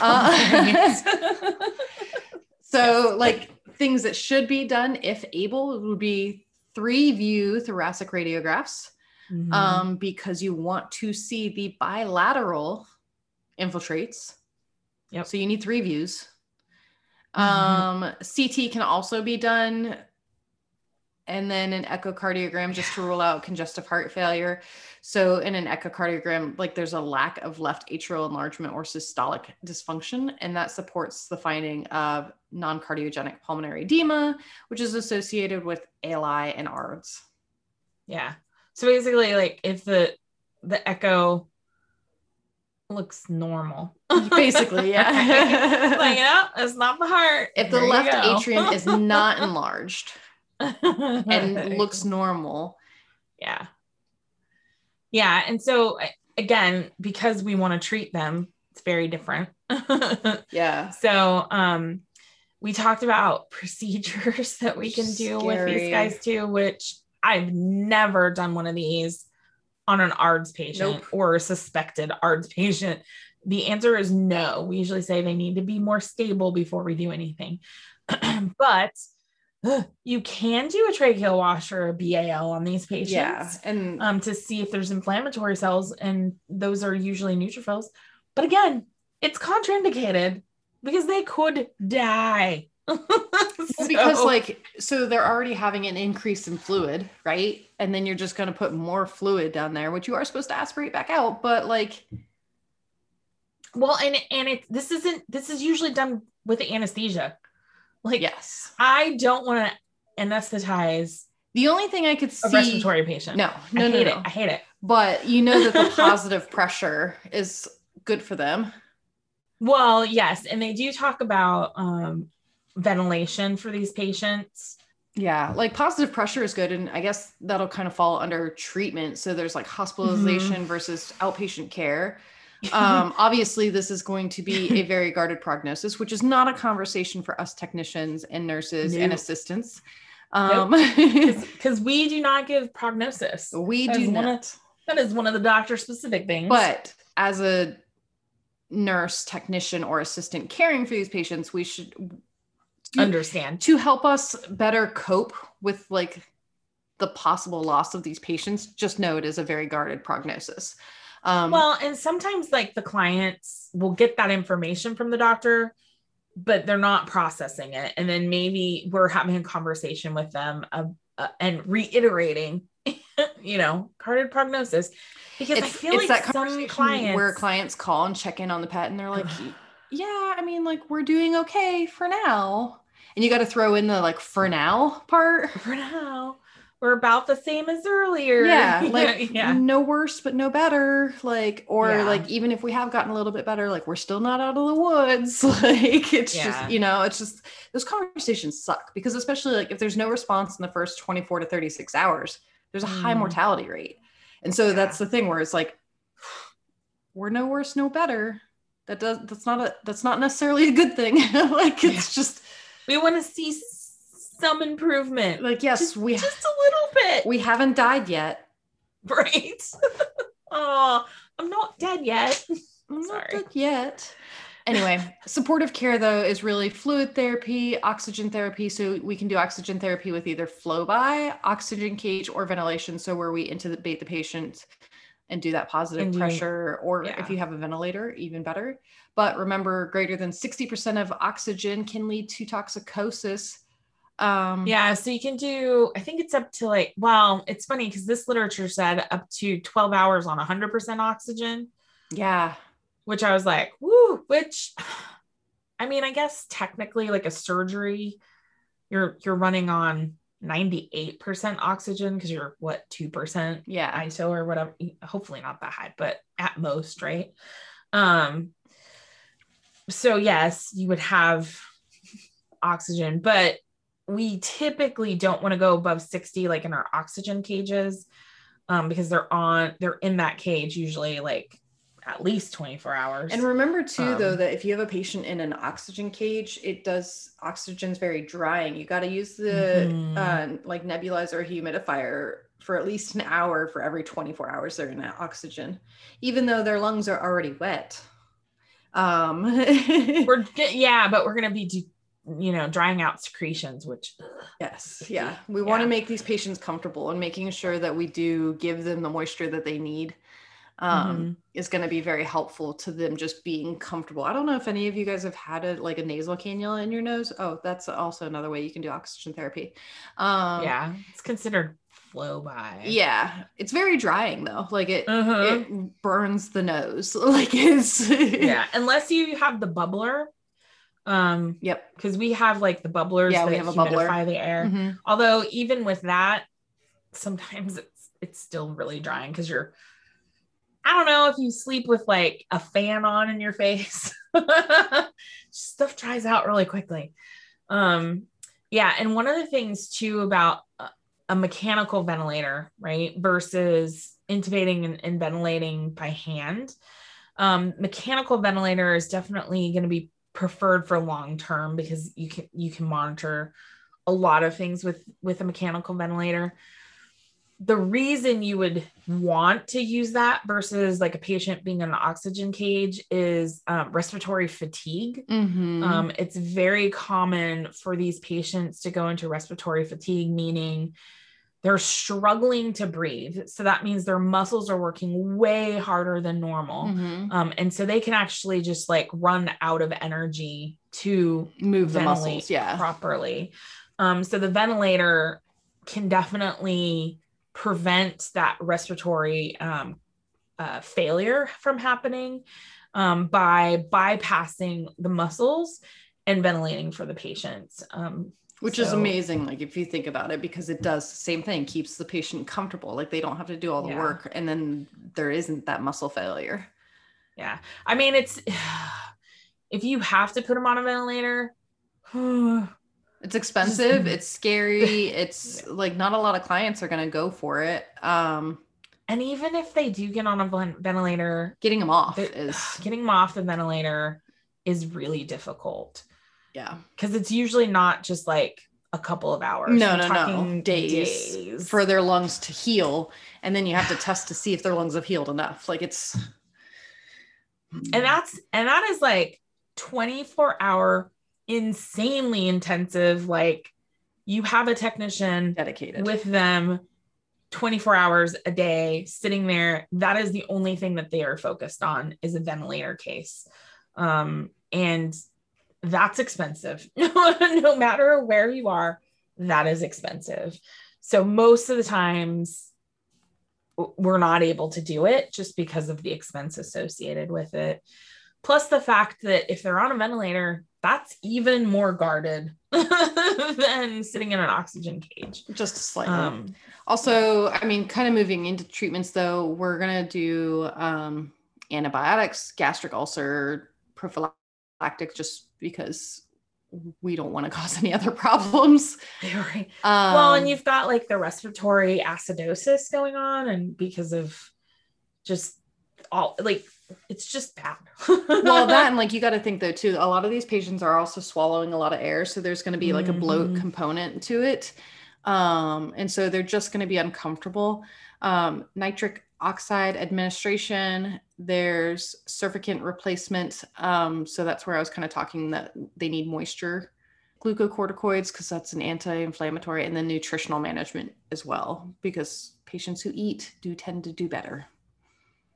Uh, so, like things that should be done if able would be three view thoracic radiographs Mhm. um, because you want to see the bilateral infiltrates. Yep. So you need three views. Um, CT can also be done. And then an echocardiogram just to rule out congestive heart failure. So, in an echocardiogram, like there's a lack of left atrial enlargement or systolic dysfunction, and that supports the finding of non cardiogenic pulmonary edema, which is associated with ALI and ARDS. Yeah. So basically, like if the the echo looks normal, Basically, yeah. like you know, it's not the heart. if the There left atrium is not enlarged and looks normal, yeah, yeah, and so again, because we want to treat them, it's very different. yeah. so, um, we talked about procedures that we can do with these guys too, which I've never done one of these on an ARDS patient Nope. or a suspected ARDS patient. The answer is no. We usually say they need to be more stable before we do anything. but you can do a tracheal wash or a BAL on these patients Yeah. And um, to see if there's inflammatory cells, and those are usually neutrophils. But again, it's contraindicated because they could die. Well, because like so they're already having an increase in fluid right and then you're just going to put more fluid down there which you are supposed to aspirate back out but like well, and and it this isn't this is usually done with anesthesia. Like yes I don't want to anesthetize the only thing i could see a respiratory patient. no no I no, hate no. it. I hate it. but you know that the positive pressure is good for them Well, yes, and they do talk about um, ventilation for these patients. yeah like positive pressure is good and i guess that'll kind of fall under treatment so there's like hospitalization versus outpatient care um, obviously this is going to be a very guarded prognosis which is not a conversation for us technicians and nurses and assistants um, because we do not give prognosis. we That do one of- not That is one of the doctor specific things. but as a nurse technician or assistant caring for these patients we should understand. to help us better cope with like the possible loss of these patients just know it is a very guarded prognosis um, Well, and sometimes like the clients will get that information from the doctor, but they're not processing it. And then maybe we're having a conversation with them uh, uh, and reiterating, you know, guarded prognosis. Because I feel like some clients where clients call and check in on the pet and they're like yeah i mean like we're doing okay for now and you got to throw in the like for now part for now we're about the same as earlier. yeah like yeah. no worse but no better like or Yeah. like even if we have gotten a little bit better like we're still not out of the woods like it's Yeah. just you know it's just those conversations suck because especially like if there's no response in the first 24 to 36 hours there's a high Mm. mortality rate and so Yeah. that's the thing where it's like we're no worse no better that does that's not a that's not necessarily a good thing like it's just We want to see some improvement. like yes just, we just a little bit. we haven't died yet right. oh, I'm not dead yet. I'm not Sorry. dead yet. Anyway, supportive care though is really fluid therapy, oxygen therapy. So we can do oxygen therapy with either flow by, oxygen cage, or ventilation. So where we intubate the patient and do that positive And you- pressure, or yeah. if you have a ventilator, even better. But remember, greater than 60% of oxygen can lead to toxicosis. Um, Yeah, so you can do, I think it's up to like, well, it's funny because this literature said up to 12 hours on 100% oxygen, Yeah. which I was like, woo, which I mean, I guess technically like a surgery, you're you're running on 98% oxygen because you're what 2% Yeah. ISO or whatever. Hopefully not that high, but at most, right? Um so yes, you would have oxygen, but we typically don't want to go above 60 like in our oxygen cages um because they're on they're in that cage usually like at least 24 hours. And remember too, though, Um, that if you have a patient in an oxygen cage, it does oxygen's very drying. You got to use the Mhm. uh, like nebulizer or humidifier for at least an hour for every 24 hours they're in that oxygen, even though their lungs are already wet. Um, we're yeah, but we're gonna be do, you know drying out secretions, which yes, yeah, we want to make these patients comfortable and making sure that we do give them the moisture that they need. um, Mhm. is going to be very helpful to them just being comfortable. I don't know if any of you guys have had a like a nasal cannula in your nose. Oh, that's also another way you can do oxygen therapy. Um, yeah, it's considered flow by. yeah, it's very drying though. Like it, Uh-huh. it burns the nose. Like it's yeah, unless you have the bubbler. Um, Yep. because we have like the bubblers Yeah, that we have a bubbler. humidify the air. Mhm. Although even with that, sometimes it's it's still really drying because you're I don't know if you sleep with like a fan on in your face. Stuff dries out really quickly. Um yeah, and one of the things too about a- a mechanical ventilator, right, versus intubating and, and ventilating by hand. Um, mechanical ventilator is definitely going to be preferred for long term because you can you can monitor a lot of things with with a mechanical ventilator the reason you would want to use that versus like a patient being in an oxygen cage is um, respiratory fatigue Mhm. um, it's very common for these patients to go into respiratory fatigue meaning they're struggling to breathe so that means their muscles are working way harder than normal Mhm. um, and so they can actually just like run out of energy to move the muscles. Yeah. properly. Um, so the ventilator can definitely prevent that respiratory um, uh, failure from happening um, by bypassing the muscles and ventilating for the patients. Um, Which is amazing, like if you think about it, because it does the same thing, keeps the patient comfortable. Like they don't have to do all the Yeah. work, and then there isn't that muscle failure. yeah, I mean it's if you have to put them on a ventilator. It's expensive, it's scary, it's like not a lot of clients are gonna go for it. Um, and even if they do get on a ventilator, getting them off is getting them off the ventilator is really difficult yeah. because it's usually not just like a couple of hours. No, no, no. Days, days. for their lungs to heal, and then you have to test to see if their lungs have healed enough. Like it's and that's and that is like 24 hour insanely intensive like you have a technician dedicated. with them 24 hours a day sitting there that is the only thing that they are focused on is a ventilator case um, and that's expensive. No matter where you are that is expensive. So most of the times we're not able to do it just because of the expense associated with it. Plus the fact that if they're on a ventilator that's even more guarded than sitting in an oxygen cage. Just slightly. um, Also, I mean, kind of moving into treatments though, we're gonna do um, antibiotics, gastric ulcer, prophylactic, just because we don't want to cause any other problems. Right. Um, well, and you've got like the respiratory acidosis going on, and because of just all like it's just bad. well that and like you got to think though too. A lot of these patients are also swallowing a lot of air, so there's going to be like a bloat Mhm. component to it, um, and so they're just going to be uncomfortable. Um, nitric oxide administration. There's surfactant replacement. Um, so that's where I was kind of talking that they need moisture. Glucocorticoids because that's an anti-inflammatory, and then nutritional management as well because patients who eat do tend to do better.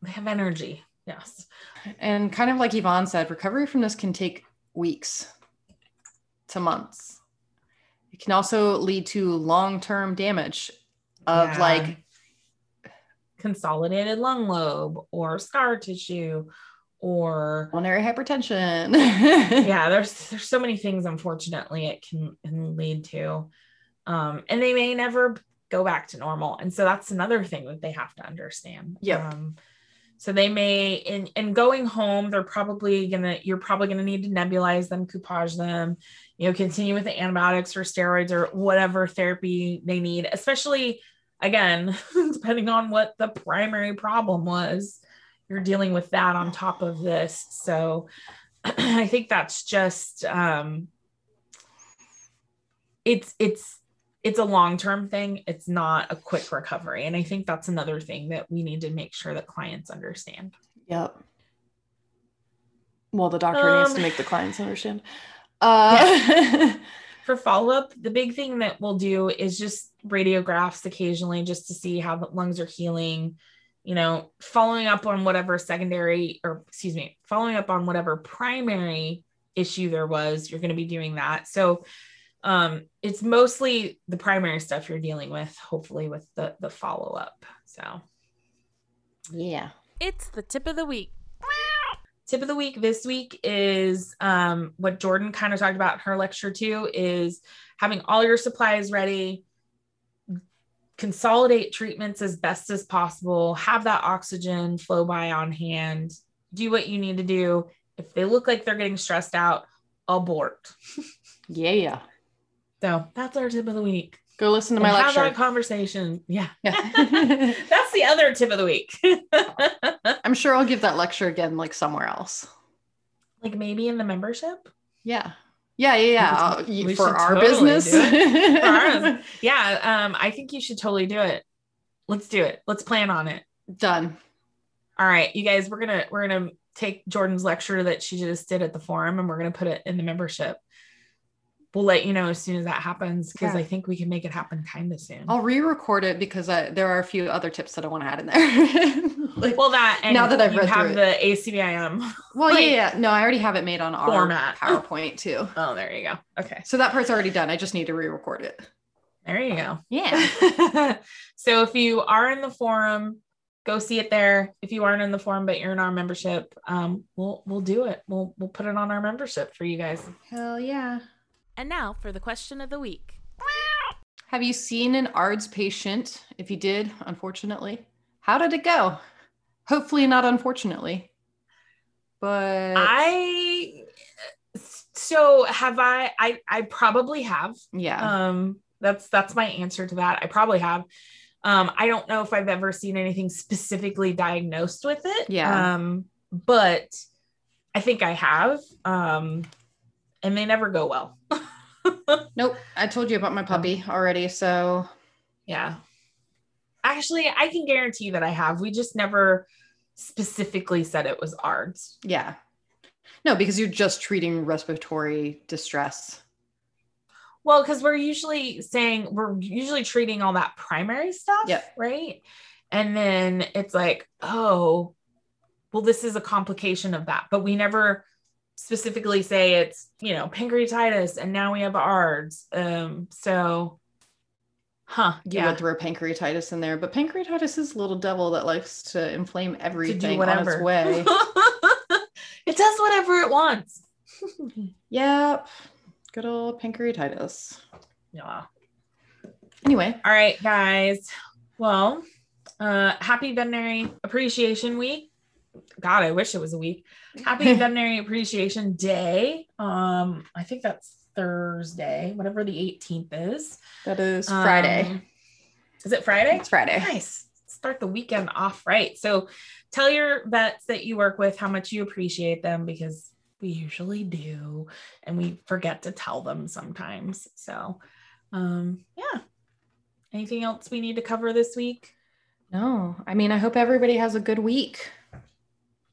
they have energy. Yes. And kind of like Yvonne said, recovery from this can take weeks to months. It can also lead to long term damage of Yeah. like, consolidated lung lobe or scar tissue or pulmonary hypertension. yeah there's there's so many things unfortunately it can, can lead to um and they may never go back to normal and so that's another thing that they have to understand Yep. um so they may in in going home they're probably gonna you're probably gonna need to nebulize them coupage them you know continue with the antibiotics or steroids or whatever therapy they need especially again depending on what the primary problem was you're dealing with that on top of this. So i think that's just um it's it's it's a long-term thing. It's not a quick recovery. And i think that's another thing that we need to make sure that clients understand. Yep. Well, the doctor needs to Um, make the clients understand. Uh, for follow-up the big thing that we'll do is just radiographs occasionally just to see how the lungs are healing you know, following up on whatever secondary or excuse me, following up on whatever primary issue there was, you're going to be doing that. So um, it's mostly the primary stuff you're dealing with, hopefully with the the follow up. So Yeah. It's the tip of the week. Tip of the week this week is um, what Jordan kind of talked about in her lecture too is having all your supplies ready, consolidate treatments as best as possible, have that oxygen flow by on hand, do what you need to do. If they look like they're getting stressed out, abort. Yeah. Yeah. So that's our tip of the week. Go listen to my have that lecture. conversation. Yeah. Yeah. That's the other tip of the week. I'm sure I'll give that lecture again, like somewhere else. like maybe in the membership. Yeah. Yeah. Yeah. Yeah. Uh, for our totally business. For ours. Yeah. Um, I think you should totally do it. Let's do it. Let's plan on it. Done. All right, you guys, we're gonna we're gonna take Jordan's lecture that she just did at the forum and we're gonna put it in the membership. We'll let you know as soon as that happens because Yeah. I think we can make it happen kind of soon. I'll re-record it because I, there are a few other tips that I want to add in there. like, well, that and Now that I've you read have through the ACVIM. well, like- yeah, yeah. No, I already have it made on our Format. PowerPoint too. Oh, there you go. Okay, So that part's already done. I just need to re-record it. there you go. Yeah. so if you are in the forum, go see it there. If you aren't in the forum but you're in our membership, um, we'll we'll do it. We'll we'll put it on our membership for you guys. Hell yeah. And now for the question of the week. Have you seen an ARDS patient? If you did, unfortunately, how did it go? Hopefully not unfortunately. But I so have I I I probably have. yeah. Um that's that's my answer to that. I probably have. Um I don't know if I've ever seen anything specifically diagnosed with it. Yeah. Um but I think I have. Um and they never go well. nope. I told you about my puppy already. So Yeah. Actually, I can guarantee that I have. We just never specifically said it was ARDS. yeah. No, because you're just treating respiratory distress. Well, because we're usually saying we're usually treating all that primary stuff, Yep. right? And then it's like, oh, well, this is a complication of that, but we never specifically say it's you know pancreatitis, and now we have ARDS. Um, so, huh? You yeah, would throw pancreatitis in there, but pancreatitis is a little devil that likes to inflame to everything do on its way. it does whatever it wants. yep. Good old pancreatitis. yeah. Anyway, All right, guys. Well, uh happy veterinary appreciation week. God, I wish it was a week. Happy veterinary appreciation day. Um, I think that's Thursday, whatever the 18th is. that is Friday. Um, is it Friday? it's Friday. Nice. Start the weekend off right. So tell your vets that you work with how much you appreciate them because we usually do and we forget to tell them sometimes. So um yeah. Anything else we need to cover this week? No, I mean, I hope everybody has a good week.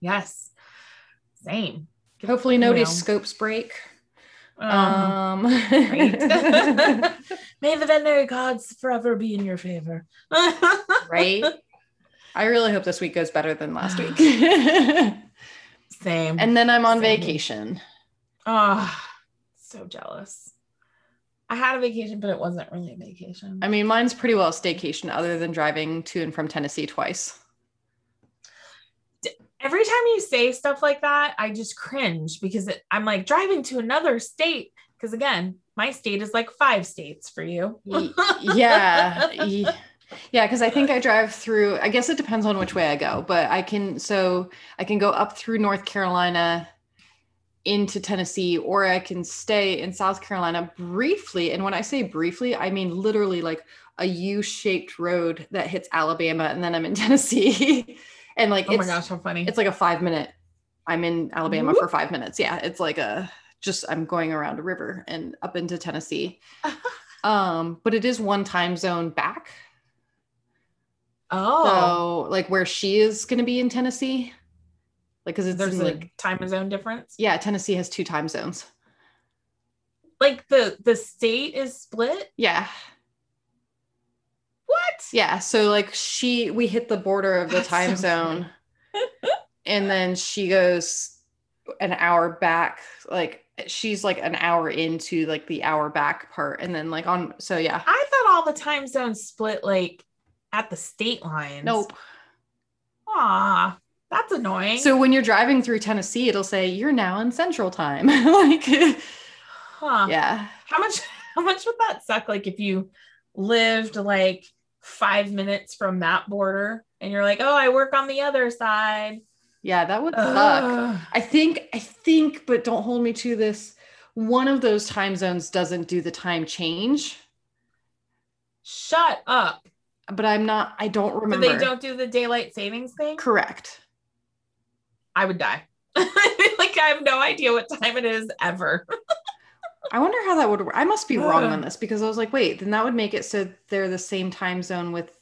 Yes. Same. Hopefully, nobody's know. scopes break. Um, Um. May the veterinary gods forever be in your favor. right? I really hope this week goes better than last week. Same. and then I'm on Same. vacation. Oh, so jealous. I had a vacation, but it wasn't really a vacation. I mean, mine's pretty well a staycation, other than driving to and from Tennessee twice. Every time you say stuff like that, I just cringe because it, I'm like driving to another state. Because again, my state is like five states for you. Yeah. Yeah, because I think I drive through, I guess it depends on which way I go, but I can, so I can go up through North Carolina into Tennessee, or I can stay in South Carolina briefly. And when I say briefly, I mean literally like a U shaped road that hits Alabama, and then I'm in Tennessee. And like, Oh my gosh, how funny. it's like a five minute, I'm in Alabama for five minutes. Yeah, it's like a, just I'm going around a river and up into Tennessee. Um, but it is one time zone back. oh, So like where she is going to be in Tennessee, like because it's there's in, a like time zone difference. yeah, Tennessee has two time zones. Like the the state is split. Yeah, What? Yeah. So like she we hit the border of the That's time so zone. and then she goes an hour back, like she's like an hour into like the hour back part. And then like on so yeah. I thought all the time zones split like at the state lines. Nope. Aw, that's annoying. So when you're driving through Tennessee, it'll say you're now in central time. like huh. yeah. How much how much would that suck? Like if you lived like five minutes from that border and you're like, oh, I work on the other side. Yeah, that would suck. I think, I think, but don't hold me to this. One of those time zones doesn't do the time change, Shut up. but I'm not, I don't But remember. they don't do the daylight savings thing. Correct. I would die. like I have no idea what time it is ever. I wonder how that would work. I must be wrong on this because I was like, wait, then that would make it so they're the same time zone with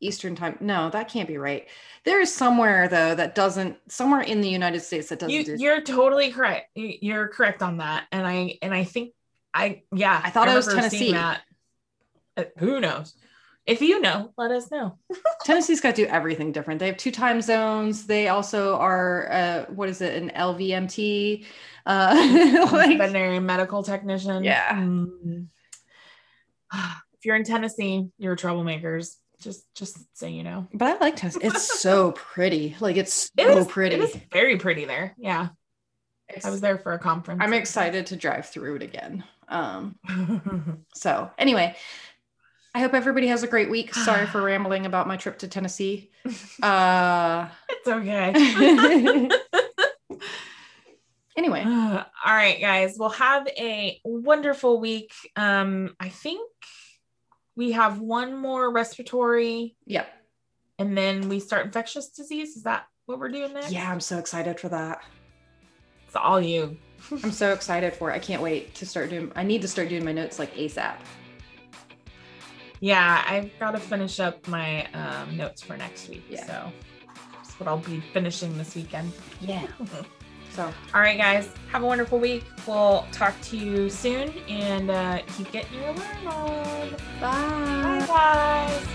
Eastern time. No, that can't be right. There is somewhere though that doesn't, somewhere in the United States that doesn't You, do. you're totally correct. You- You're correct on that. And I and I think I yeah. I thought it was Tennessee. That. Uh, who knows? If you know, let us know. Tennessee's got to do everything different. They have two time zones. They also are, uh, what is it, an LVMT? Uh, like, veterinary medical technician. Yeah. Mm. If you're in Tennessee, you're troublemakers. Just just so you know. but I like Tennessee. It's so pretty. Like it's so is pretty. It is very pretty there. Yeah. I was there for a conference. I'm excited to drive through it again. Um, so anyway, I hope everybody has a great week. Sorry for rambling about my trip to Tennessee. Uh, it's okay. anyway, all right, guys. We'll have a wonderful week. Um, I think we have one more respiratory yep. and then we start infectious disease. Is that what we're doing next? Yeah, I'm so excited for that. It's all you. I'm so excited for it. I can't wait to start doing. I need to start doing my notes like ASAP. Yeah, I've got to finish up my um, notes for next week. Yeah. So that's what I'll be finishing this weekend. Yeah. So All right, guys. Have a wonderful week. We'll talk to you soon and uh, keep getting your learn on. bye. Bye, guys.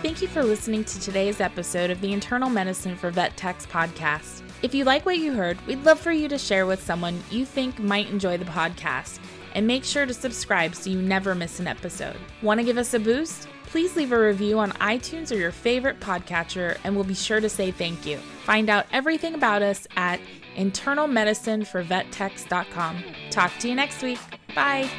Thank you for listening to today's episode of the Internal Medicine for Vet Techs podcast. If you like what you heard, we'd love for you to share with someone you think might enjoy the podcast. And make sure to subscribe so you never miss an episode. Want to give us a boost? Please leave a review on iTunes or your favorite podcatcher, and we'll be sure to say thank you. Find out everything about us at internalmedicineforvettechs.com. Talk to you next week. Bye.